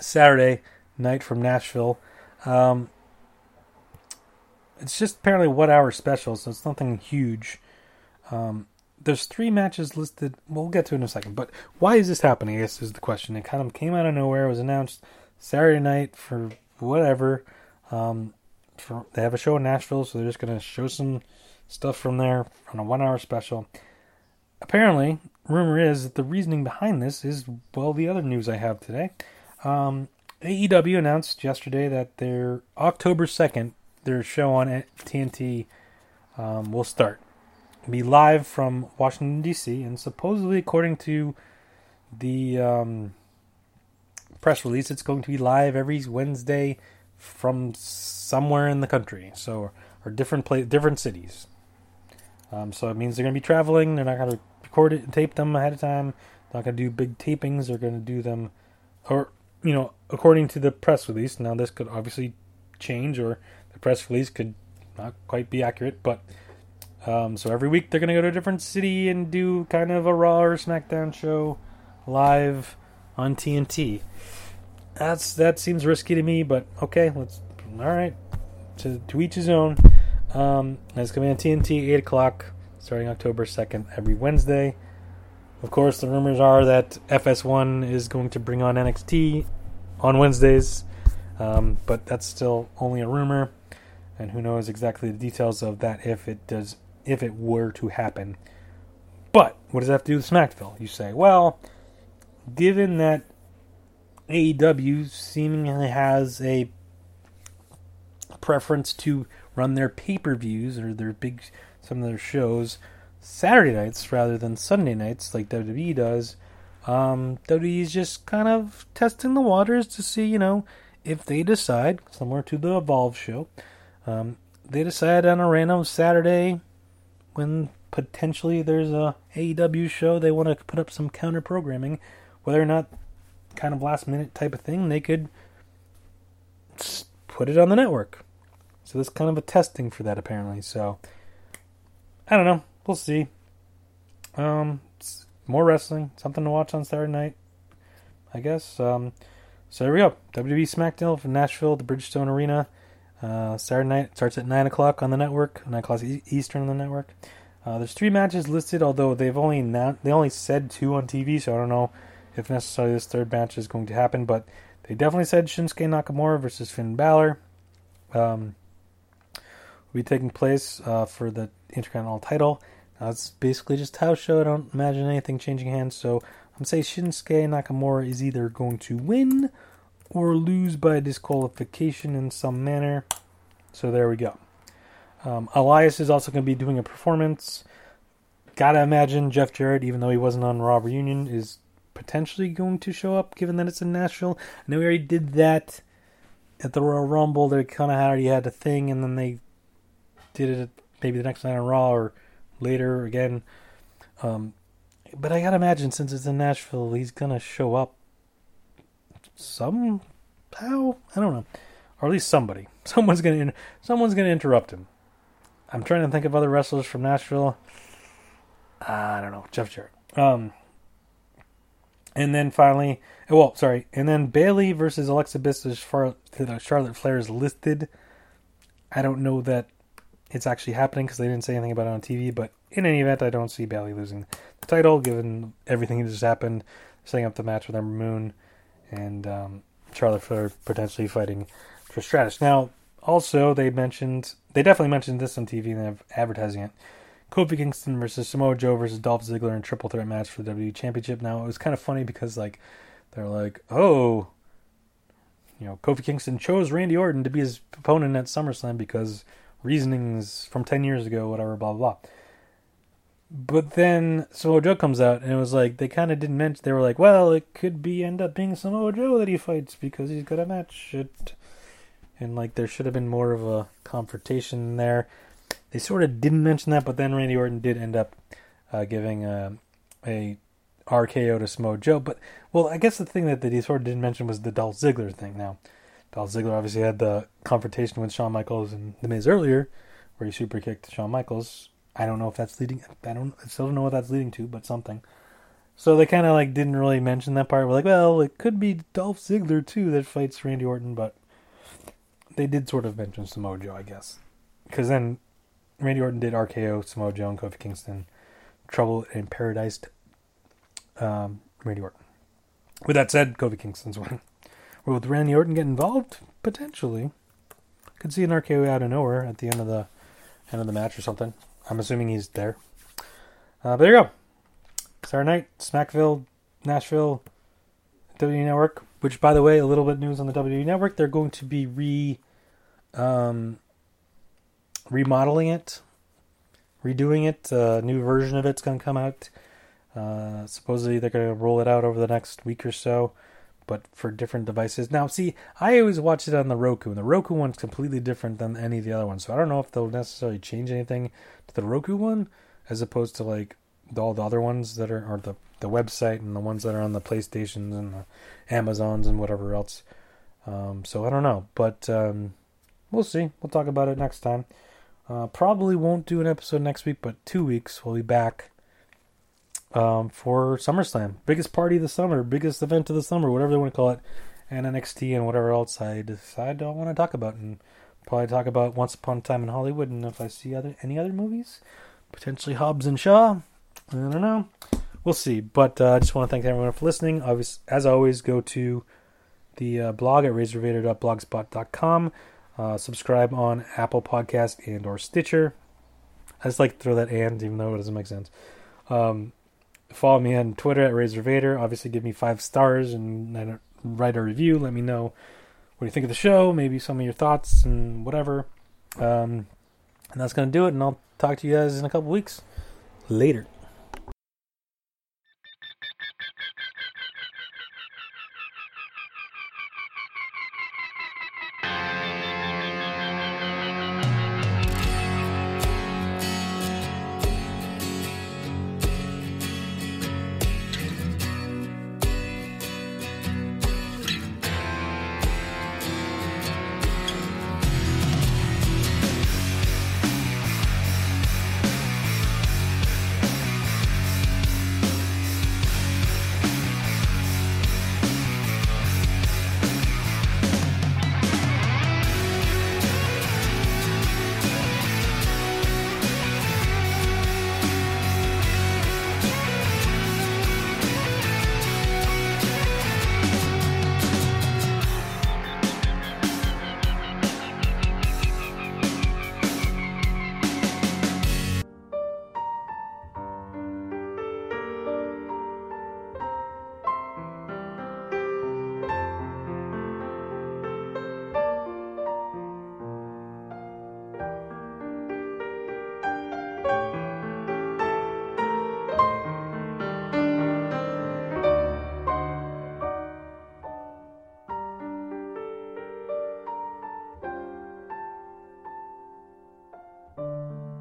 S1: Saturday night from Nashville, um, it's just apparently one hour special, so it's nothing huge. Um, there's three matches listed. We'll get to it in a second. But why is this happening? I guess is the question. It kind of came out of nowhere. It was announced Saturday night for whatever. Um, for, they have a show in Nashville, so they're just going to show some stuff from there on a one hour special. Apparently, rumor is that the reasoning behind this is, well, the other news I have today. Um, AEW announced yesterday that their October 2nd, their show on TNT um, will start be live from Washington D.C. and supposedly, according to the um, press release, it's going to be live every Wednesday from somewhere in the country. So, or different place, different cities. Um, so it means they're going to be traveling. They're not going to record it and tape them ahead of time. They're not going to do big tapings. They're going to do them, or you know, according to the press release. Now this could obviously change, or the press release could not quite be accurate, but um, so every week they're going to go to a different city and do kind of a Raw or SmackDown show live on TNT. That's that seems risky to me, but okay, let's. All right, to to each his own. Um, it's coming on TNT eight o'clock, starting October second, every Wednesday. Of course, the rumors are that FS1 is going to bring on NXT on Wednesdays, um, but that's still only a rumor, and who knows exactly the details of that if it does if it were to happen. But what does that have to do with Smackville? You say, well, given that AEW seemingly has a preference to run their pay per views or their big some of their shows Saturday nights rather than Sunday nights like WWE does. Um, WWE is just kind of testing the waters to see, you know, if they decide, similar to the Evolve show, um, they decide on a random Saturday when potentially there's a AEW show they want to put up some counter programming, whether or not kind of last minute type of thing, they could put it on the network. So this kind of a testing for that apparently. So I don't know. We'll see. Um, more wrestling, something to watch on Saturday night, I guess. Um, so there we go. WWE SmackDown from Nashville, the Bridgestone Arena. Uh, Saturday night starts at 9 o'clock on the network, 9 o'clock Eastern on the network. Uh, there's three matches listed, although they've only not, they only said two on TV, so I don't know if necessarily this third match is going to happen. But they definitely said Shinsuke Nakamura versus Finn Balor um, will be taking place uh, for the Intercontinental title. Now, it's basically just house show. I don't imagine anything changing hands, so I'm saying Shinsuke Nakamura is either going to win or lose by disqualification in some manner. So there we go. Um, Elias is also going to be doing a performance. Gotta imagine Jeff Jarrett, even though he wasn't on Raw Reunion, is potentially going to show up, given that it's in Nashville. I know we already did that at the Royal Rumble. They kind of had already had a thing, and then they did it maybe the next night on Raw or later again. Um, but I gotta imagine since it's in Nashville, he's gonna show up somehow. I don't know, or at least somebody. Someone's gonna someone's gonna interrupt him. I'm trying to think of other wrestlers from Nashville. Uh, I don't know, Jeff Jarrett. Um, and then finally, well, sorry, and then Bayley versus Alexa Bliss as far the Charlotte Flair is listed. I don't know that it's actually happening because they didn't say anything about it on TV. But in any event, I don't see Bayley losing the title given everything that just happened, setting up the match with Ember Moon and um, Charlotte Flair potentially fighting for Stratus. Now, also they mentioned they definitely mentioned this on TV and they're advertising it. Kofi Kingston versus Samoa Joe versus Dolph Ziggler in triple threat match for the WWE Championship. Now it was kind of funny because like they're like, oh, you know, Kofi Kingston chose Randy Orton to be his opponent at SummerSlam because reasonings from ten years ago, whatever, blah blah. blah. But then Samoa Joe comes out, and it was like they kind of didn't mention. They were like, "Well, it could be end up being Samoa Joe that he fights because he's got a match at and like there should have been more of a confrontation there. They sort of didn't mention that, but then Randy Orton did end up uh, giving a, a RKO to Samoa Joe. But well, I guess the thing that they sort of didn't mention was the Dolph Ziggler thing. Now, Dolph Ziggler obviously had the confrontation with Shawn Michaels and The Miz earlier, where he super kicked Shawn Michaels. I don't know if that's leading. I don't. I still don't know what that's leading to, but something. So they kind of like didn't really mention that part. We're like, well, it could be Dolph Ziggler too that fights Randy Orton, but they did sort of mention Samoa Joe, I guess, because then Randy Orton did RKO Samoa Joe and Kofi Kingston, Trouble in Paradise, um, Randy Orton. With that said, Kofi Kingston's win. Will Randy Orton get involved? Potentially. Could see an RKO out of nowhere at the end of the end of the match or something. I'm assuming he's there. Uh, but there you go. Saturday night, Smackville, Nashville, WWE Network. Which, by the way, a little bit news on the WWE Network. They're going to be re, um, remodeling it, redoing it. A new version of it's going to come out. Uh, supposedly, they're going to roll it out over the next week or so but for different devices. Now, see, I always watch it on the Roku, and the Roku one's completely different than any of the other ones. So I don't know if they'll necessarily change anything to the Roku one, as opposed to like all the other ones that are, or the the website and the ones that are on the PlayStations and the Amazons and whatever else. Um, so I don't know, but um, we'll see. We'll talk about it next time. Uh, probably won't do an episode next week, but two weeks we'll be back um, for SummerSlam. Biggest party of the summer, biggest event of the summer, whatever they want to call it, and NXT and whatever else I decide I want to talk about. And probably talk about Once Upon a Time in Hollywood. And if I see other any other movies, potentially Hobbs and Shaw. I don't know. We'll see. But uh, I just want to thank everyone for listening. as always, go to the uh, blog at razorvader.blogspot.com. Uh, subscribe on Apple Podcast and or Stitcher. I just like to throw that and, even though it doesn't make sense. Um, follow me on Twitter at Razor Vader. Obviously, give me five stars and write a review. Let me know what you think of the show, maybe some of your thoughts and whatever. Um, and that's going to do it. And I'll talk to you guys in a couple weeks. Later.